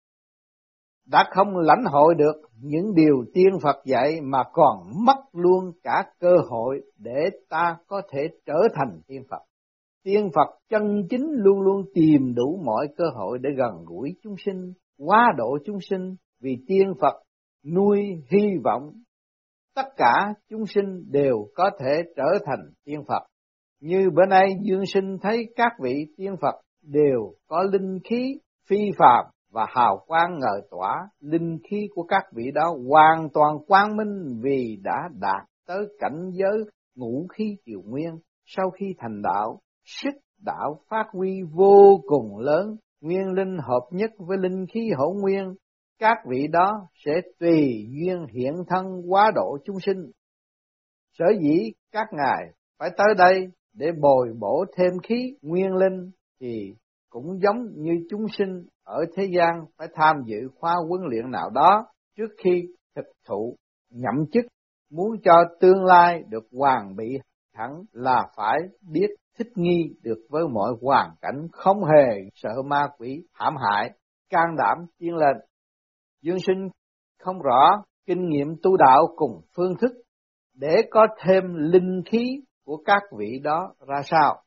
Đã không lãnh hội được những điều tiên Phật dạy mà còn mất luôn cả cơ hội để ta có thể trở thành tiên Phật. tiên Phật chân chính luôn luôn tìm đủ mọi cơ hội để gần gũi chúng sinh, quá độ chúng sinh, vì tiên Phật nuôi hy vọng tất cả chúng sinh đều có thể trở thành tiên Phật. Như bữa nay Dương Sinh thấy các vị tiên Phật đều có linh khí phi phàm và hào quang ngời tỏa, linh khí của các vị đó hoàn toàn quang minh vì đã đạt tới cảnh giới ngũ khí triều nguyên. Sau khi thành đạo, sức đạo phát huy vô cùng lớn, nguyên linh hợp nhất với linh khí hậu nguyên, các vị đó sẽ tùy duyên hiện thân quá độ chúng sinh. Sở dĩ các ngài phải tới đây để bồi bổ thêm khí nguyên linh thì cũng giống như chúng sinh ở thế gian phải tham dự khóa huấn luyện nào đó trước khi thực thụ nhậm chức. Muốn cho tương lai được hoàn bị hẳn là phải biết thích nghi được với mọi hoàn cảnh không hề sợ ma quỷ hãm hại, can đảm tiến lên. Dương sinh không rõ kinh nghiệm tu đạo cùng phương thức để có thêm linh khí của các vị đó ra sao.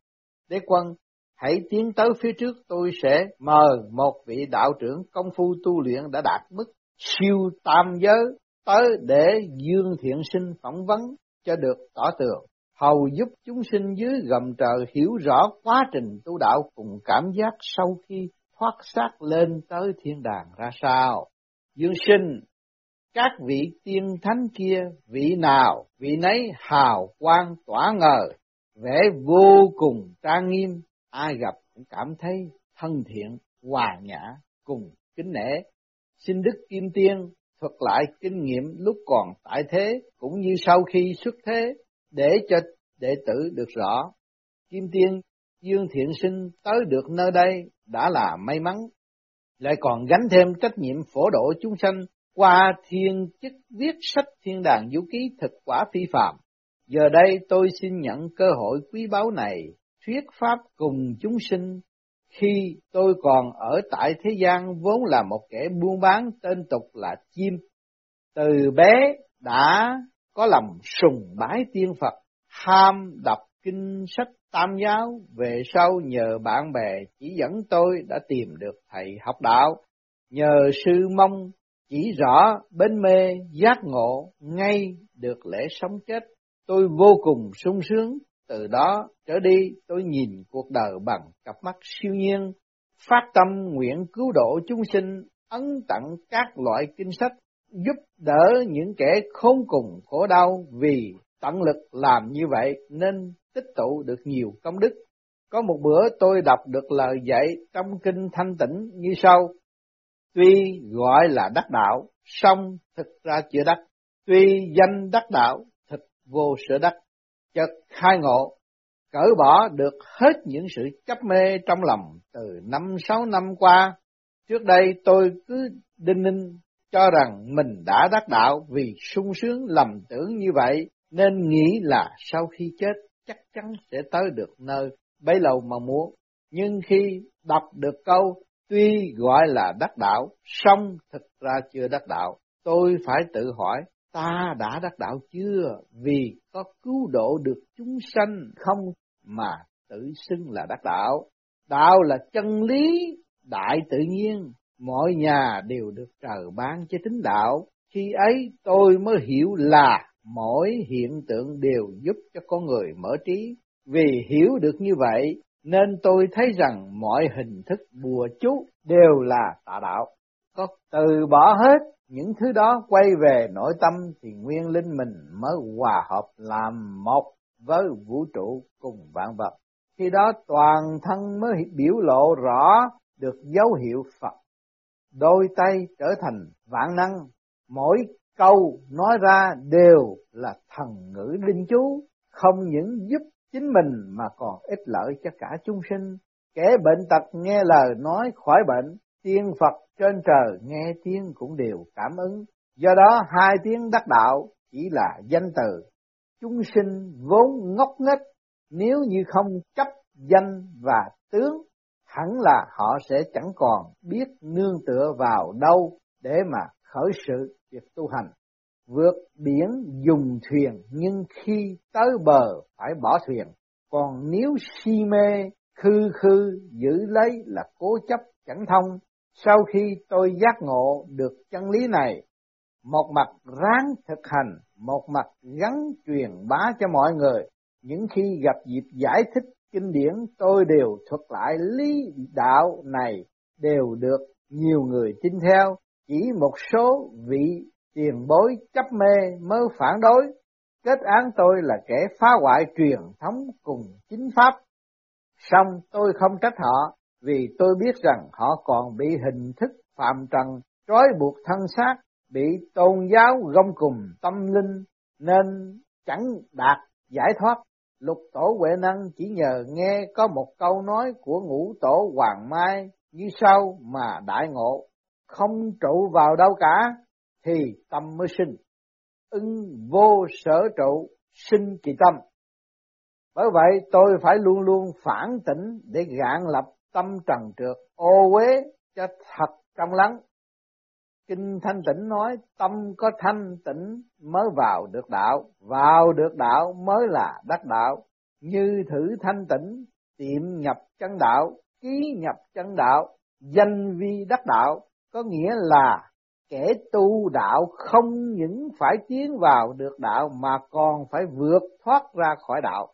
Đế quân hãy tiến tới phía trước tôi sẽ mời một vị đạo trưởng công phu tu luyện đã đạt mức siêu tam giới tới để dương thiện sinh phỏng vấn cho được tỏ tường hầu giúp chúng sinh dưới gầm trời hiểu rõ quá trình tu đạo cùng cảm giác sau khi thoát xác lên tới thiên đàng ra sao. Dương sinh, các vị tiên thánh kia, vị nào, vị nấy hào quang tỏa ngờ, vẻ vô cùng trang nghiêm, ai gặp cũng cảm thấy thân thiện, hòa nhã, cùng kính nể. Xin Đức Kim Tiên thuật lại kinh nghiệm lúc còn tại thế cũng như sau khi xuất thế để cho đệ tử được rõ. Kim Tiên Dương Thiện Sinh tới được nơi đây đã là may mắn, lại còn gánh thêm trách nhiệm phổ độ chúng sanh qua thiên chức viết sách thiên đàng vũ ký thực quả phi phạm. Giờ đây tôi xin nhận cơ hội quý báu này thuyết pháp cùng chúng sinh khi tôi còn ở tại thế gian vốn là một kẻ buôn bán tên tục là chim. Từ bé đã có lòng sùng bái tiên Phật, ham đọc kinh sách tam giáo, về sau nhờ bạn bè chỉ dẫn tôi đã tìm được thầy học đạo, nhờ sư mong chỉ rõ bên mê giác ngộ ngay được lễ sống chết, tôi vô cùng sung sướng, từ đó trở đi tôi nhìn cuộc đời bằng cặp mắt siêu nhiên, phát tâm nguyện cứu độ chúng sinh, ấn tặng các loại kinh sách giúp đỡ những kẻ khốn cùng khổ đau vì tận lực làm như vậy nên tích tụ được nhiều công đức. Có một bữa tôi đọc được lời dạy trong kinh thanh tịnh như sau. Tuy gọi là đắc đạo, song thực ra chưa đắc. Tuy danh đắc đạo, thực vô sở đắc. Chợt khai ngộ, cởi bỏ được hết những sự chấp mê trong lòng từ năm sáu năm qua. Trước đây tôi cứ đinh ninh cho rằng mình đã đắc đạo vì sung sướng lầm tưởng như vậy, nên nghĩ là sau khi chết chắc chắn sẽ tới được nơi bấy lâu mà muốn. Nhưng khi đọc được câu tuy gọi là đắc đạo, song thực ra chưa đắc đạo, tôi phải tự hỏi ta đã đắc đạo chưa vì có cứu độ được chúng sanh không mà tự xưng là đắc đạo. Đạo là chân lý đại tự nhiên, mọi nhà đều được trời ban cho tính đạo. Khi ấy tôi mới hiểu là mỗi hiện tượng đều giúp cho con người mở trí. Vì hiểu được như vậy nên tôi thấy rằng mọi hình thức bùa chú đều là tà đạo. Có từ bỏ hết những thứ đó quay về nội tâm thì nguyên linh mình mới hòa hợp làm một với vũ trụ cùng vạn vật. Khi đó toàn thân mới biểu lộ rõ được dấu hiệu Phật. Đôi tay trở thành vạn năng, mỗi câu nói ra đều là thần ngữ linh chú, không những giúp chính mình mà còn ích lợi cho cả chúng sinh. Kẻ bệnh tật nghe lời nói khỏi bệnh, tiên Phật trên trời nghe tiếng cũng đều cảm ứng. Do đó hai tiếng đắc đạo chỉ là danh từ. Chúng sinh vốn ngốc nghếch nếu như không chấp danh và tướng, hẳn là họ sẽ chẳng còn biết nương tựa vào đâu để mà khởi sự việc tu hành. Vượt biển dùng thuyền nhưng khi tới bờ phải bỏ thuyền. còn nếu si mê khư khư giữ lấy là cố chấp chẳng thông sau khi tôi giác ngộ được chân lý này, một mặt ráng thực hành, một mặt gắn truyền bá cho mọi người, những khi gặp dịp giải thích kinh điển, tôi đều thuật lại lý đạo này đều được nhiều người tin theo. Chỉ một số vị tiền bối chấp mê mơ phản đối. Kết án tôi là kẻ phá hoại truyền thống cùng chính pháp. Song tôi không trách họ vì tôi biết rằng họ còn bị hình thức phạm trần, trói buộc thân xác, bị tôn giáo gông cùng tâm linh, nên chẳng đạt giải thoát. Lục tổ huệ năng chỉ nhờ nghe có một câu nói của ngũ tổ hoàng mai như sau mà đại ngộ, không trụ vào đâu cả, thì tâm mới sinh. Ưng vô sở trụ, sinh kỳ tâm. Bởi vậy tôi phải luôn luôn phản tỉnh để gạn lập tâm trần trượt, ô uế cho thật trong lắng. Kinh thanh tịnh nói, tâm có thanh tịnh mới vào được đạo, vào được đạo mới là đắc đạo. Như thử thanh tịnh, tiệm nhập chân đạo, ký nhập chân đạo, danh vi đắc đạo, có nghĩa là kẻ tu đạo không những phải tiến vào được đạo mà còn phải vượt thoát ra khỏi đạo.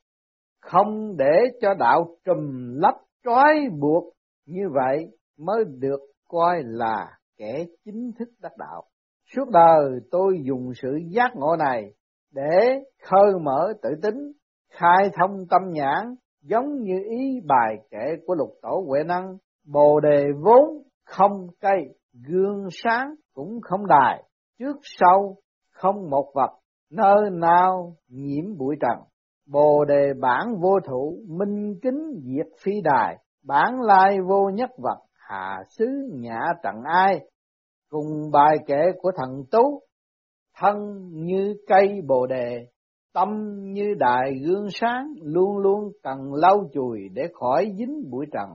Không để cho đạo trùm lấp trói buộc như vậy mới được coi là kẻ chính thức đắc đạo. Suốt đời tôi dùng sự giác ngộ này để khơi mở tự tính, khai thông tâm nhãn, giống như ý bài kệ của lục tổ huệ năng. Bồ đề vốn không cây gương sáng cũng không đài, trước sau không một vật, nơi nào nhiễm bụi trần bồ đề bản vô thủ minh kính diệt phi đài, bản lai vô nhất vật, hạ xứ nhã trận ai. Cùng bài kể của thần tú, thân như cây bồ đề, tâm như đài gương sáng, luôn luôn cần lau chùi để khỏi dính bụi trần.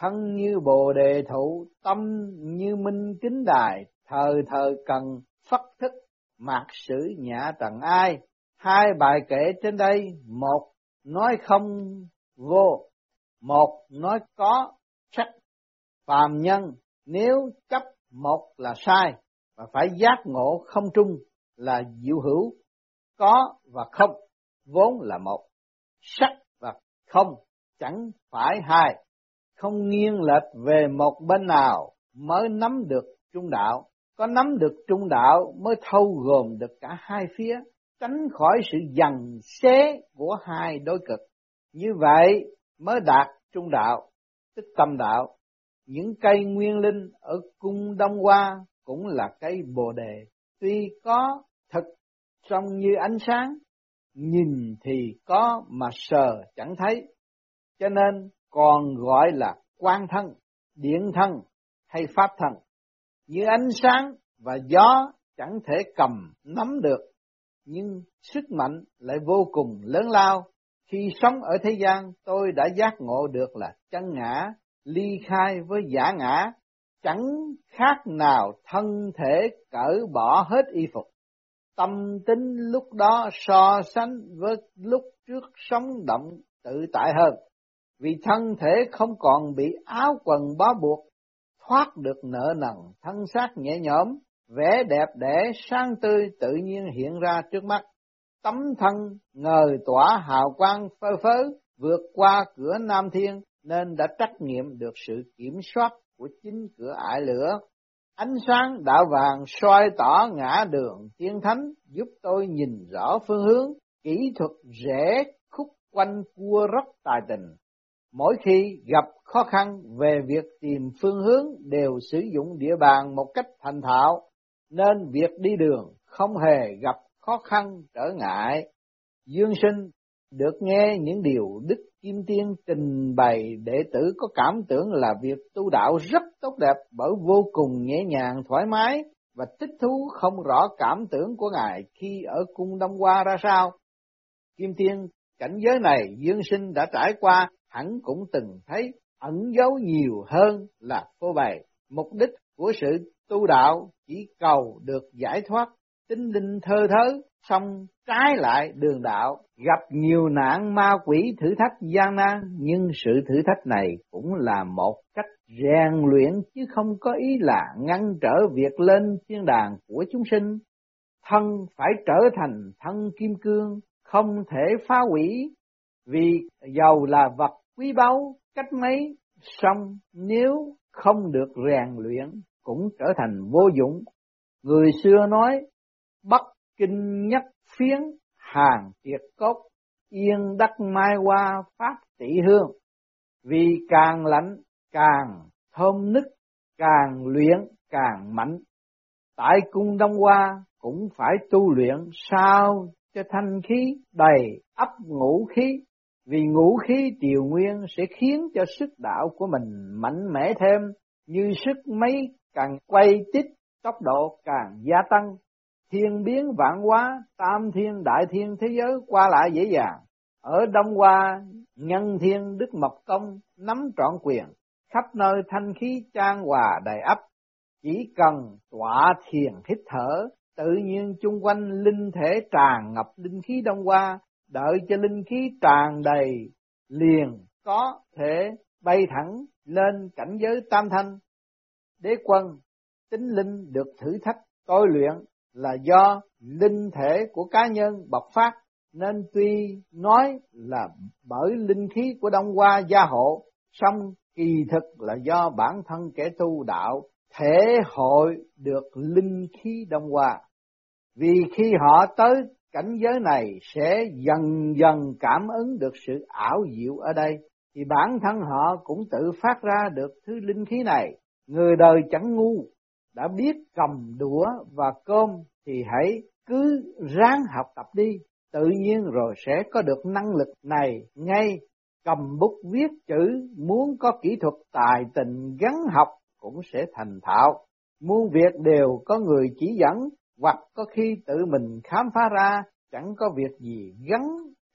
Thân như bồ đề thụ, tâm như minh kính đài, thờ thờ cần phất thức, mạc sử nhã trần ai hai bài kể trên đây, một nói không vô, một nói có sắc phàm nhân. Nếu chấp một là sai và phải giác ngộ không trung là diệu hữu, có và không, vốn là một. Sắc và không, chẳng phải hai. Không nghiêng lệch về một bên nào mới nắm được trung đạo. Có nắm được trung đạo mới thâu gồm được cả hai phía tránh khỏi sự dằn xé của hai đối cực. Như vậy mới đạt trung đạo, tức tâm đạo. Những cây nguyên linh ở cung đông hoa cũng là cây bồ đề. Tuy có thật trông như ánh sáng, nhìn thì có mà sờ chẳng thấy. Cho nên còn gọi là quan thân, điện thân hay pháp thân. Như ánh sáng và gió chẳng thể cầm nắm được nhưng sức mạnh lại vô cùng lớn lao. Khi sống ở thế gian, tôi đã giác ngộ được là chân ngã, ly khai với giả ngã. Chẳng khác nào thân thể cởi bỏ hết y phục. Tâm tính lúc đó so sánh với lúc trước sống động, tự tại hơn. Vì thân thể không còn bị áo quần bó buộc, thoát được nợ nần, thân xác nhẹ nhõm vẻ đẹp đẽ sáng tươi tự nhiên hiện ra trước mắt tấm thân ngời tỏa hào quang phơ phớ vượt qua cửa nam thiên nên đã trách nhiệm được sự kiểm soát của chính cửa ải lửa. Ánh sáng đạo vàng soi tỏ ngã đường tiên thánh giúp tôi nhìn rõ phương hướng, kỹ thuật rẽ khúc quanh cua rất tài tình. Mỗi khi gặp khó khăn về việc tìm phương hướng đều sử dụng địa bàn một cách thành thạo, nên việc đi đường không hề gặp khó khăn, trở ngại. Dương sinh được nghe những điều Đức Kim Tiên trình bày đệ tử có cảm tưởng là việc tu đạo rất tốt đẹp, bởi vô cùng nhẹ nhàng, thoải mái và thích thú không rõ cảm tưởng của Ngài khi ở cung Đông Hoa ra sao. Kim Tiên, cảnh giới này Dương Sinh đã trải qua, hẳn cũng từng thấy ẩn giấu nhiều hơn là phô bày. Mục đích của sự tu đạo chỉ cầu được giải thoát tinh linh thơ thớ xong trái lại đường đạo, gặp nhiều nạn ma quỷ thử thách gian nan, nhưng sự thử thách này cũng là một cách rèn luyện chứ không có ý là ngăn trở việc lên thiên đàng của chúng sinh. Thân phải trở thành thân kim cương, không thể phá hủy, vì dầu là vật quý báu cách mấy, xong nếu không được rèn luyện cũng trở thành vô dụng. Người xưa nói, Bắc Kinh nhất phiến, hàng tiệt cốc yên đất mai hoa pháp tỷ hương. Vì càng lạnh, càng thơm nức, càng luyện, càng mạnh. Tại cung Đông Hoa cũng phải tu luyện sao cho thanh khí đầy ấp ngũ khí vì ngũ khí triều nguyên sẽ khiến cho sức đạo của mình mạnh mẽ thêm, như sức mấy càng quay tít, tốc độ càng gia tăng. Thiên biến vạn hóa, tam thiên đại thiên thế giới qua lại dễ dàng. Ở Đông Hoa, nhân thiên Đức Mộc Công nắm trọn quyền, khắp nơi thanh khí trang hòa đầy ấp. Chỉ cần tọa thiền hít thở, tự nhiên chung quanh linh thể tràn ngập linh khí Đông Hoa, đợi cho linh khí tràn đầy liền có thể bay thẳng lên cảnh giới tam thanh. Đế quân, tính linh được thử thách tôi luyện là do linh thể của cá nhân bộc phát, nên tuy nói là bởi linh khí của Đông Hoa gia hộ, song kỳ thực là do bản thân kẻ tu đạo thể hội được linh khí Đông Hoa. Vì khi họ tới cảnh giới này sẽ dần dần cảm ứng được sự ảo diệu ở đây thì bản thân họ cũng tự phát ra được thứ linh khí này người đời chẳng ngu đã biết cầm đũa và cơm thì hãy cứ ráng học tập đi. Tự nhiên rồi sẽ có được năng lực này ngay. Cầm bút viết chữ muốn có kỹ thuật tài tình gắn học cũng sẽ thành thạo. Muôn việc đều có người chỉ dẫn hoặc có khi tự mình khám phá ra chẳng có việc gì gắn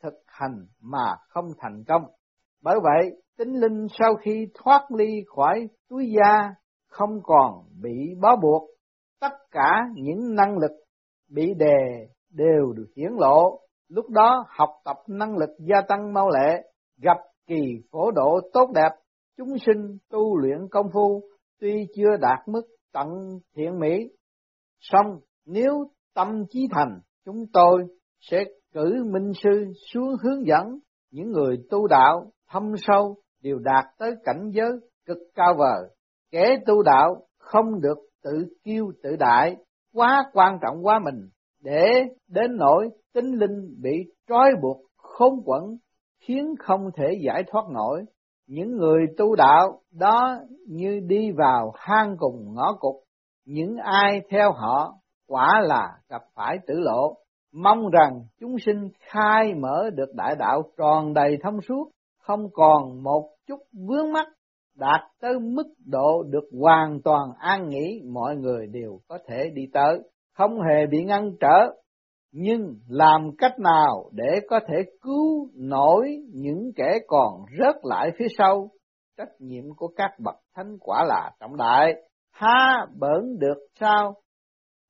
thực hành mà không thành công. Bởi vậy, tính linh sau khi thoát ly khỏi túi da không còn bị bó buộc, tất cả những năng lực bị đề đều được hiển lộ. Lúc đó học tập năng lực gia tăng mau lệ, gặp kỳ phổ độ tốt đẹp, chúng sinh tu luyện công phu tuy chưa đạt mức tận thiện mỹ, song nếu tâm trí thành, chúng tôi sẽ cử minh sư xuống hướng dẫn những người tu đạo thâm sâu đều đạt tới cảnh giới cực cao vời. Kẻ tu đạo không được tự kiêu tự đại, quá quan trọng quá mình, để đến nỗi tính linh bị trói buộc khốn quẩn, khiến không thể giải thoát nổi. Những người tu đạo đó như đi vào hang cùng ngõ cụt, những ai theo họ quả là gặp phải tử lộ. Mong rằng chúng sinh khai mở được đại đạo tròn đầy thông suốt, không còn một chút vướng mắc, đạt tới mức độ được hoàn toàn an nghỉ mọi người đều có thể đi tới, không hề bị ngăn trở. Nhưng làm cách nào để có thể cứu nổi những kẻ còn rớt lại phía sau? Trách nhiệm của các bậc thánh quả là trọng đại, ha bỡn được sao?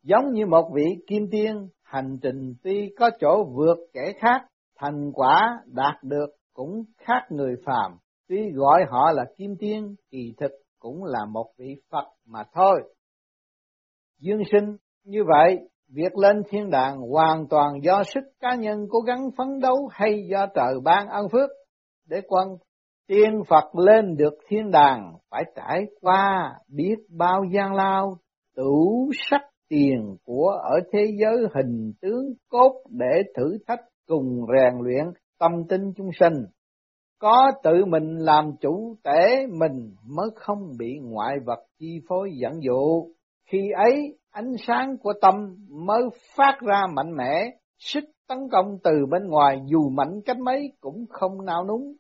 Giống như một vị kim tiên hành trình tuy có chỗ vượt kẻ khác, thành quả đạt được cũng khác người phàm, tuy gọi họ là kim tiên, kỳ thực cũng là một vị Phật mà thôi. Dương sinh như vậy, việc lên thiên đàng hoàn toàn do sức cá nhân cố gắng phấn đấu hay do trời ban ân phước. Để quân tiên Phật lên được thiên đàng phải trải qua biết bao gian lao, tủ sắc tiền của ở thế giới hình tướng cốt để thử thách cùng rèn luyện tâm tinh chúng sinh. Có tự mình làm chủ tể mình mới không bị ngoại vật chi phối dẫn dụ. Khi ấy ánh sáng của tâm mới phát ra mạnh mẽ, sức tấn công từ bên ngoài dù mạnh cách mấy cũng không nao núng.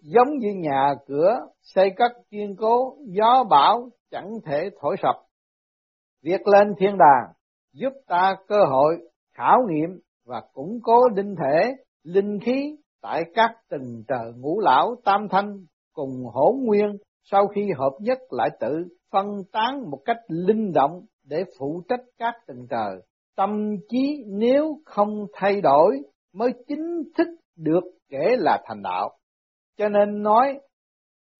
Giống như nhà cửa xây cất kiên cố, gió bão chẳng thể thổi sập. Việc lên thiên đàng giúp ta cơ hội khảo nghiệm và củng cố linh thể, linh khí tại các từng trời ngũ lão tam thanh cùng hỗn nguyên sau khi hợp nhất lại tự phân tán một cách linh động để phụ trách các từng trời tâm trí nếu không thay đổi mới chính thức được kể là thành đạo. Cho nên nói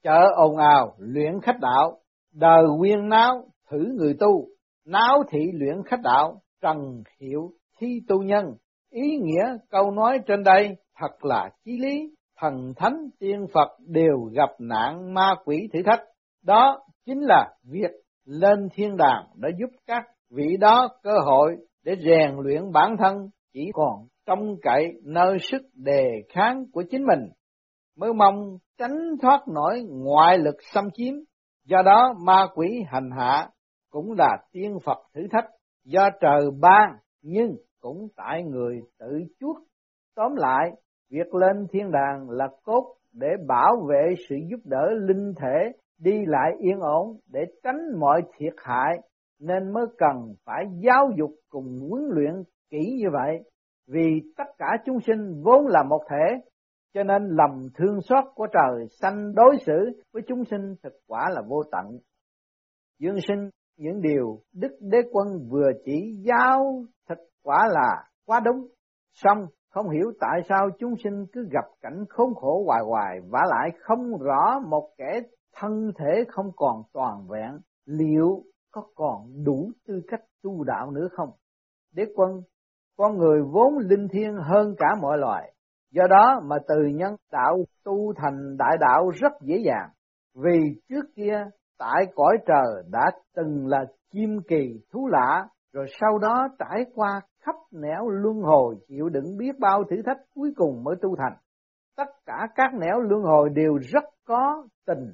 chợ ồn ào luyện khách đạo, đời quyên náo thử người tu, náo thị luyện khách đạo, trần hiệu thi tu nhân. Ý nghĩa câu nói trên đây thật là chí lý, thần thánh tiên Phật đều gặp nạn ma quỷ thử thách. Đó chính là việc lên thiên đàng đã giúp các vị đó cơ hội để rèn luyện bản thân chỉ còn trông cậy nơi sức đề kháng của chính mình. Mới mong tránh thoát nổi ngoại lực xâm chiếm do đó ma quỷ hành hạ cũng là tiên Phật thử thách. Do trời ban nhưng cũng tại người tự chuốc. Tóm lại việc lên thiên đàng là cốt để bảo vệ sự giúp đỡ linh thể đi lại yên ổn để tránh mọi thiệt hại, nên mới cần phải giáo dục cùng huấn luyện kỹ như vậy. Vì tất cả chúng sinh vốn là một thể, cho nên lòng thương xót của trời sanh đối xử với chúng sinh thực quả là vô tận. Dương sinh, những điều đức đế quân vừa chỉ giáo thực quả là quá đúng. Xong không hiểu tại sao chúng sinh cứ gặp cảnh khốn khổ hoài hoài và lại không rõ một kẻ thân thể không còn toàn vẹn liệu có còn đủ tư cách tu đạo nữa không? Đế quân, con người vốn linh thiêng hơn cả mọi loài, do đó mà từ nhân đạo tu thành đại đạo rất dễ dàng, vì trước kia tại cõi trời đã từng là chim kỳ thú lạ, rồi sau đó trải qua khắp nẻo luân hồi chịu đựng biết bao thử thách cuối cùng mới tu thành. Tất cả các nẻo luân hồi đều rất có tình,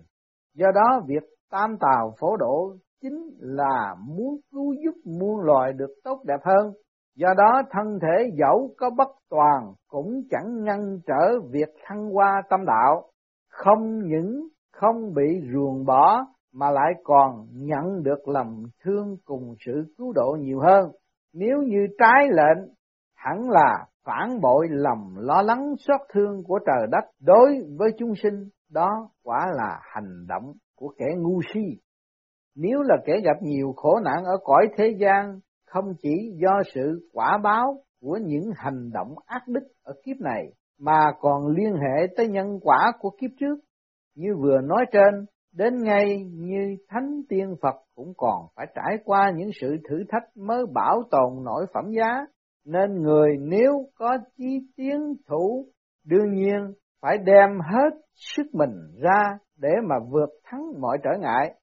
do đó việc tam tào phổ độ chính là muốn cứu giúp muôn loài được tốt đẹp hơn. Do đó thân thể dẫu có bất toàn cũng chẳng ngăn trở việc thăng hoa tâm đạo, không những không bị ruồng bỏ mà lại còn nhận được lòng thương cùng sự cứu độ nhiều hơn. Nếu như trái lệnh, hẳn là phản bội lòng lo lắng xót thương của trời đất đối với chúng sinh, đó quả là hành động của kẻ ngu si. Nếu là kẻ gặp nhiều khổ nạn ở cõi thế gian, không chỉ do sự quả báo của những hành động ác đức ở kiếp này, mà còn liên hệ tới nhân quả của kiếp trước. Như vừa nói trên, đến ngay như thánh tiên Phật cũng còn phải trải qua những sự thử thách mới bảo tồn nổi phẩm giá, nên người nếu có chí tiến thủ, đương nhiên phải đem hết sức mình ra để mà vượt thắng mọi trở ngại.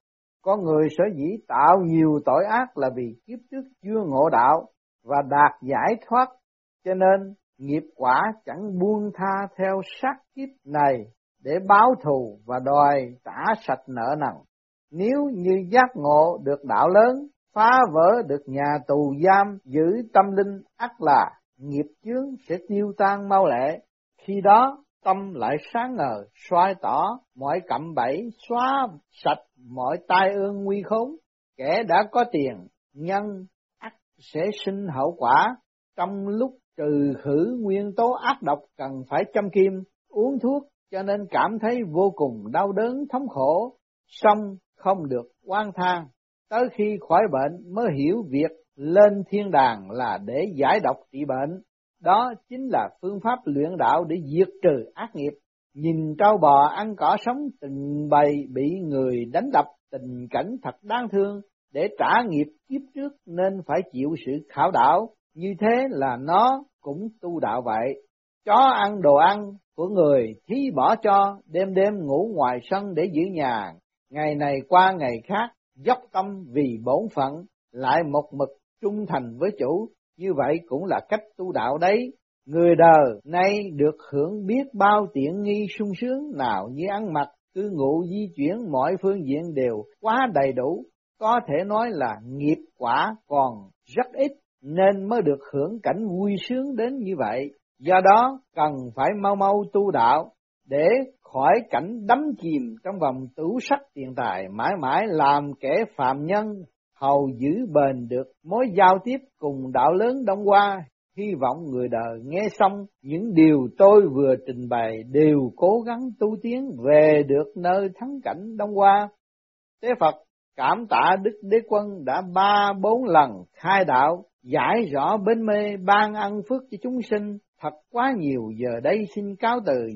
có người sở dĩ tạo nhiều tội ác là vì kiếp trước chưa ngộ đạo và đạt giải thoát, cho nên nghiệp quả chẳng buông tha theo sát kiếp này để báo thù và đòi trả sạch nợ nần. Nếu như giác ngộ được đạo lớn, phá vỡ được nhà tù giam, giữ tâm linh ắt là nghiệp chướng sẽ tiêu tan mau lẹ. Khi đó tâm lại sáng ngời, xoay tỏ mọi cạm bẫy, xóa sạch mọi tai ương nguy khốn. Kẻ đã có tiền, nhân ắt sẽ sinh hậu quả. Trong lúc trừ khử nguyên tố ác độc cần phải chăm kim, uống thuốc cho nên cảm thấy vô cùng đau đớn thống khổ, xong không được oan than. Tới khi khỏi bệnh mới hiểu việc lên thiên đàng là để giải độc trị bệnh. Đó chính là phương pháp luyện đạo để diệt trừ ác nghiệp. Nhìn trâu bò ăn cỏ sống từng bầy bị người đánh đập tình cảnh thật đáng thương để trả nghiệp kiếp trước nên phải chịu sự khảo đảo. Như thế là nó cũng tu đạo vậy. Chó ăn đồ ăn của người thí bỏ cho, đêm đêm ngủ ngoài sân để giữ nhà, ngày này qua ngày khác, dốc tâm vì bổn phận, lại một mực trung thành với chủ, như vậy cũng là cách tu đạo đấy. Người đời nay được hưởng biết bao tiện nghi sung sướng nào như ăn mặc, cư ngụ di chuyển mọi phương diện đều quá đầy đủ, có thể nói là nghiệp quả còn rất ít nên mới được hưởng cảnh vui sướng đến như vậy. Do đó cần phải mau mau tu đạo để khỏi cảnh đắm chìm trong vòng tủ sắc tiền tài mãi mãi làm kẻ phạm nhân, hầu giữ bền được mối giao tiếp cùng đạo lớn Đông Hoa. Hy vọng người đời nghe xong những điều tôi vừa trình bày đều cố gắng tu tiến về được nơi thắng cảnh Đông Hoa. thế Phật cảm tạ Đức Đế Quân đã ba bốn lần khai đạo, giải rõ bên mê ban ân phước cho chúng sinh thật quá nhiều giờ đây xin cáo từ.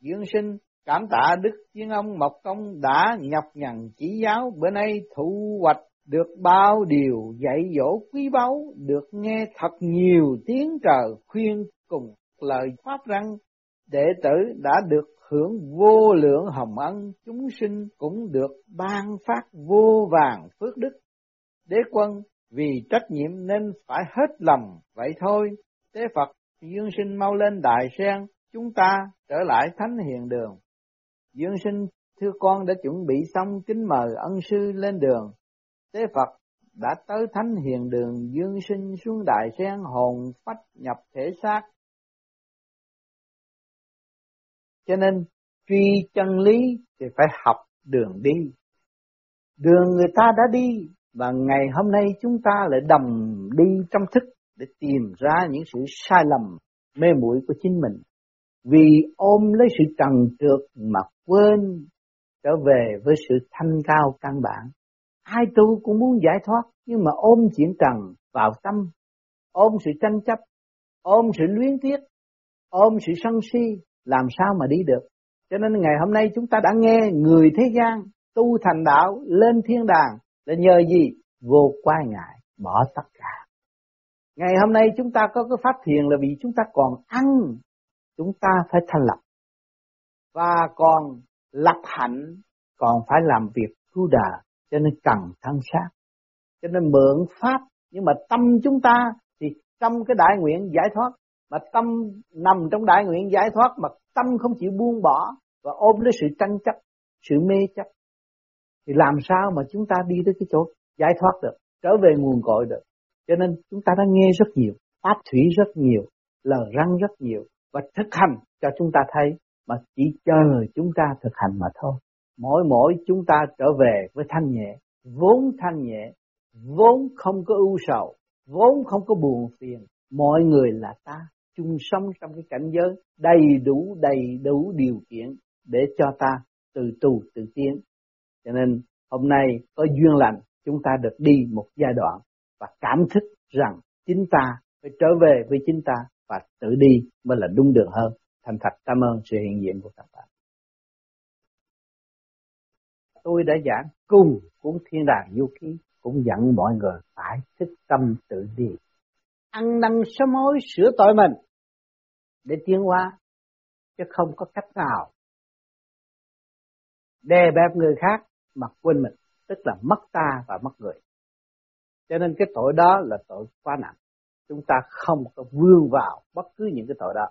Dương sinh, cảm tạ đức thiên ông mộc công đã nhập nhằn chỉ giáo. Bữa nay thu hoạch được bao điều dạy dỗ quý báu, được nghe thật nhiều tiếng trời khuyên cùng lời pháp răng đệ tử đã được hưởng vô lượng hồng ân, chúng sinh cũng được ban phát vô vàng phước đức. Đế quân, vì trách nhiệm nên phải hết lòng, vậy thôi. Tế phật dương sinh mau lên đại sen, chúng ta trở lại thánh hiền đường. Dương sinh, thưa con đã chuẩn bị xong kính mời ân sư lên đường. Tế phật đã tới thánh hiền đường, dương sinh xuống đại sen hồn phách nhập thể xác. Cho nên, truy chân lý thì phải học đường đi. Đường người ta đã đi, và ngày hôm nay chúng ta lại đồng đi trong thức để tìm ra những sự sai lầm mê muội của chính mình vì ôm lấy sự trần trượt mà quên trở về với sự thanh cao căn bản ai tu cũng muốn giải thoát nhưng mà ôm chuyện trần vào tâm ôm sự tranh chấp ôm sự luyến tiếc ôm sự sân si làm sao mà đi được cho nên ngày hôm nay chúng ta đã nghe người thế gian tu thành đạo lên thiên đàng là nhờ gì? Vô quay ngại, bỏ tất cả. Ngày hôm nay chúng ta có cái pháp thiền là vì chúng ta còn ăn, chúng ta phải thanh lập. Và còn lập hạnh, còn phải làm việc cứu đời, cho nên cần thân xác. Cho nên mượn pháp, nhưng mà tâm chúng ta thì trong cái đại nguyện giải thoát, mà tâm nằm trong đại nguyện giải thoát mà tâm không chịu buông bỏ và ôm lấy sự tranh chấp, sự mê chấp thì làm sao mà chúng ta đi tới cái chỗ giải thoát được trở về nguồn cội được cho nên chúng ta đã nghe rất nhiều pháp thủy rất nhiều, lời răng rất nhiều và thực hành cho chúng ta thấy, mà chỉ chờ chúng ta thực hành mà thôi. Mỗi mỗi chúng ta trở về với thanh nhẹ, vốn thanh nhẹ, vốn không có ưu sầu, vốn không có buồn phiền. Mọi người là ta, chung sống trong cái cảnh giới đầy đủ đầy đủ điều kiện để cho ta từ tu tự tiến. Cho nên hôm nay có duyên lành, chúng ta được đi một giai đoạn và cảm thức rằng chính ta phải trở về với chính ta và tự đi mới là đúng đường hơn. Thành thật, cảm ơn sự hiện diện của các bạn. Tôi đã giảng cùng cuốn Thiên đàng Du Ký, cũng dặn mọi người phải thức tâm tự đi. Ăn năn sám hối sửa tội mình để tiến hóa, chứ không có cách nào đè bẹp người khác mà quên mình, tức là mất ta và mất người cho nên cái tội đó là tội quá nặng. Chúng ta không có vươn vào bất cứ những cái tội đó.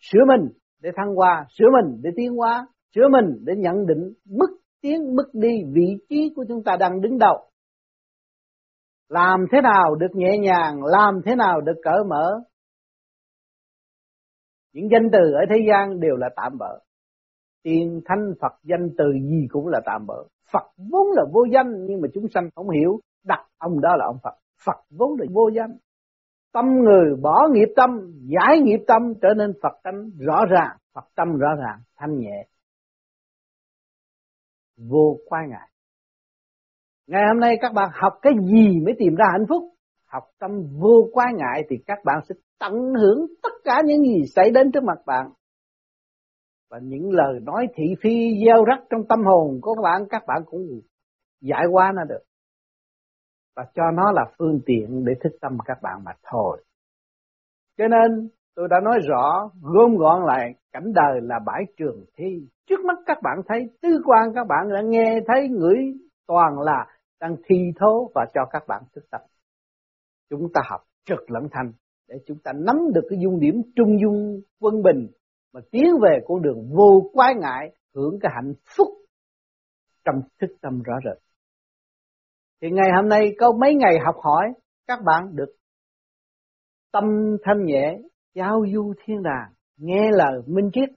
Sửa mình để thăng hoa, sửa mình để tiến hóa, sửa mình để nhận định bước tiến, bước đi, vị trí của chúng ta đang đứng đầu. Làm thế nào được nhẹ nhàng, làm thế nào được cởi mở? Những danh từ ở thế gian đều là tạm bỡ Tiền thanh Phật danh từ gì cũng là tạm bỡ Phật vốn là vô danh nhưng mà chúng sanh không hiểu đặt ông đó là ông Phật. Phật vốn là vô danh. Tâm người bỏ nghiệp tâm, giải nghiệp tâm, trở nên Phật tánh rõ ràng. Phật tâm rõ ràng, thanh nhẹ. Vô quay ngại. Ngày hôm nay các bạn học cái gì mới tìm ra hạnh phúc? Học tâm vô quay ngại thì các bạn sẽ tận hưởng tất cả những gì xảy đến trước mặt bạn. Và những lời nói thị phi gieo rắc trong tâm hồn của các bạn các bạn cũng giải qua nó được và cho nó là phương tiện để thức tâm các bạn mà thôi. Cho nên, tôi đã nói rõ, gom gọn lại cảnh đời là bãi trường thi. Trước mắt các bạn thấy, tư quan các bạn đã nghe thấy ngửi toàn là đang thi thố và cho các bạn thức tâm. Chúng ta học trực lẫn thanh để chúng ta nắm được cái dung điểm trung dung quân bình mà tiến về con đường vô quái ngại, hưởng cái hạnh phúc trong thức tâm rõ rệt. Thì ngày hôm nay có mấy ngày học hỏi, các bạn được tâm thanh nhẹ, giao du thiên đàng, nghe lời minh triết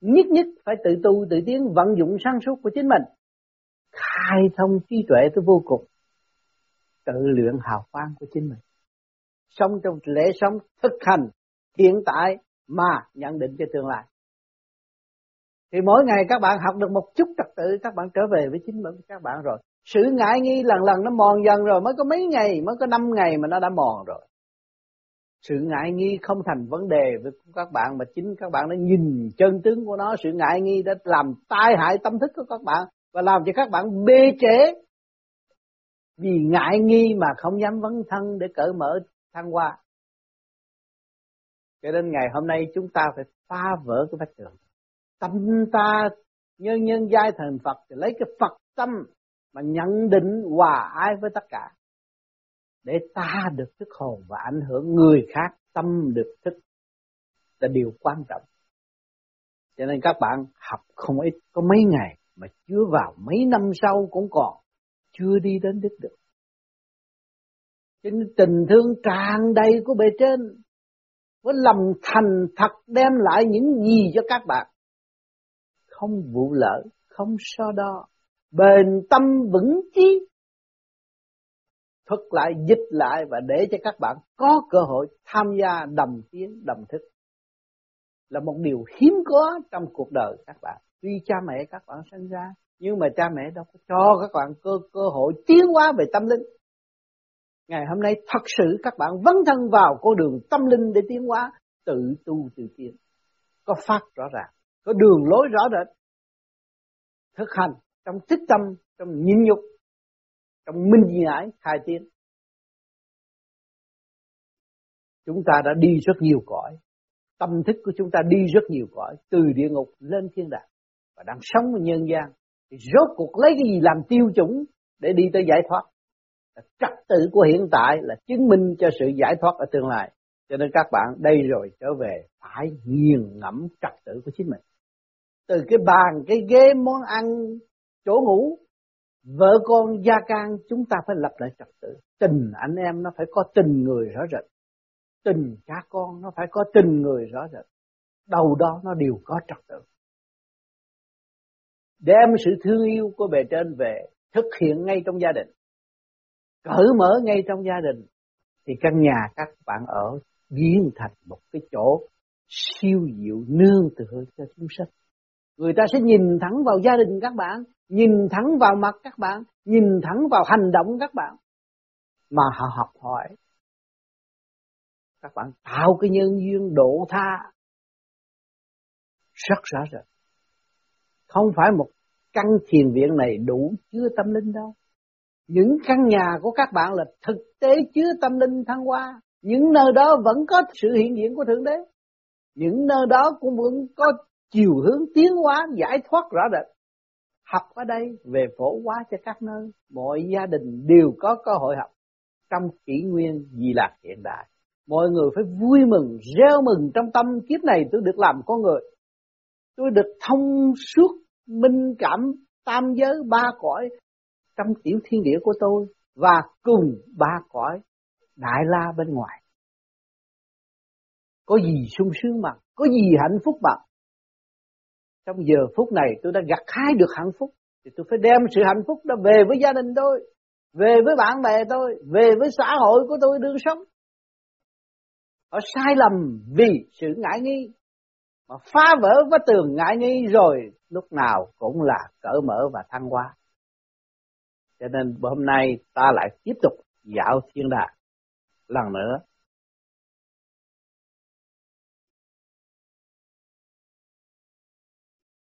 nhất nhất phải tự tu, tự tiến, vận dụng sáng suốt của chính mình. Khai thông trí tuệ tới vô cùng. Tự luyện hào quang của chính mình. Sống trong lễ sống thực hành, hiện tại mà nhận định cho tương lai thì mỗi ngày các bạn học được một chút trật tự, các bạn trở về với chính mình các bạn rồi. Sự ngại nghi lần lần nó mòn dần rồi, mới có mấy ngày, mới có năm ngày mà nó đã mòn rồi. Sự ngại nghi không thành vấn đề với các bạn, mà chính các bạn đã nhìn chân tướng của nó. Sự ngại nghi đã làm tai hại tâm thức của các bạn và làm cho các bạn bê trễ. Vì ngại nghi mà không dám vấn thân để cởi mở thăng hoa. Cho nên ngày hôm nay chúng ta phải phá vỡ cái vách tường tâm ta, nhân nhân giai thần Phật thì lấy cái Phật tâm mà nhận định hòa ái với tất cả. Để ta được thức hồn và ảnh hưởng, người khác tâm được thức là điều quan trọng. Cho nên các bạn học không ít, có mấy ngày mà chưa vào, mấy năm sau cũng còn, chưa đi đến đích được. Cho nên tình thương tràn đầy của bề trên, với lòng thành thật đem lại những gì cho các bạn không vụ lỡ không so đo. Bền tâm vững chí. Thuật lại dịch lại và để cho các bạn có cơ hội tham gia đầm tiếng, đầm thức. Là một điều hiếm có trong cuộc đời các bạn. Tuy cha mẹ các bạn sinh ra nhưng mà cha mẹ đâu có cho các bạn cơ cơ hội tiến hóa về tâm linh. Ngày hôm nay thật sự các bạn vấn thân vào con đường tâm linh để tiến hóa tự tu tự tiến. Có phát rõ ràng có đường lối rõ rệt. Thực hành trong tích tâm, trong nhịn nhục, trong minh giải khai tiến. Chúng ta đã đi rất nhiều cõi. Tâm thức của chúng ta đi rất nhiều cõi. Từ địa ngục lên thiên đàng. Và đang sống ở nhân gian. Thì rốt cuộc lấy cái gì làm tiêu chuẩn để đi tới giải thoát? Trật tự của hiện tại là chứng minh cho sự giải thoát ở tương lai. Cho nên các bạn đây rồi trở về phải nghiền ngẫm trật tự của chính mình từ cái bàn, cái ghế, món ăn, chỗ ngủ, vợ con gia can, chúng ta phải lập lại trật tự. Tình anh em nó phải có tình người rõ rệt. Tình cha con nó phải có tình người rõ rệt. Đầu đó nó đều có trật tự. Đem sự thương yêu của bề trên về, thực hiện ngay trong gia đình. Cởi mở ngay trong gia đình, thì căn nhà các bạn ở, biến thành một cái chỗ siêu diệu, nương tựa cho chúng sinh người ta sẽ nhìn thẳng vào gia đình các bạn, nhìn thẳng vào mặt các bạn, nhìn thẳng vào hành động các bạn. Mà họ học hỏi. Các bạn tạo cái nhân duyên độ tha. Rất rõ rệt không phải một căn thiền viện này đủ chứa tâm linh đâu. Những căn nhà của các bạn là thực tế chứa tâm linh thăng hoa. Những nơi đó vẫn có sự hiện diện của thượng đế. Những nơi đó cũng vẫn có chiều hướng tiến hóa, giải thoát rõ rệt. Học ở đây về phổ hóa cho các nơi, mọi gia đình đều có cơ hội học trong kỷ nguyên di lạc hiện đại. Mọi người phải vui mừng, reo mừng trong tâm kiếp này tôi được làm con người. Tôi được thông suốt, minh cảm, tam giới, ba cõi trong tiểu thiên địa của tôi và cùng ba cõi đại la bên ngoài. Có gì sung sướng bằng có gì hạnh phúc bằng trong giờ phút này tôi đã gặt hái được hạnh phúc, thì tôi phải đem sự hạnh phúc đó về với gia đình tôi, về với bạn bè tôi, về với xã hội của tôi đương sống. Họ sai lầm vì sự ngại nghi mà phá vỡ vách tường ngại nghi rồi lúc nào cũng là cởi mở và thăng hoa. Cho nên hôm nay ta lại tiếp tục dạo thiên đàng. Lần nữa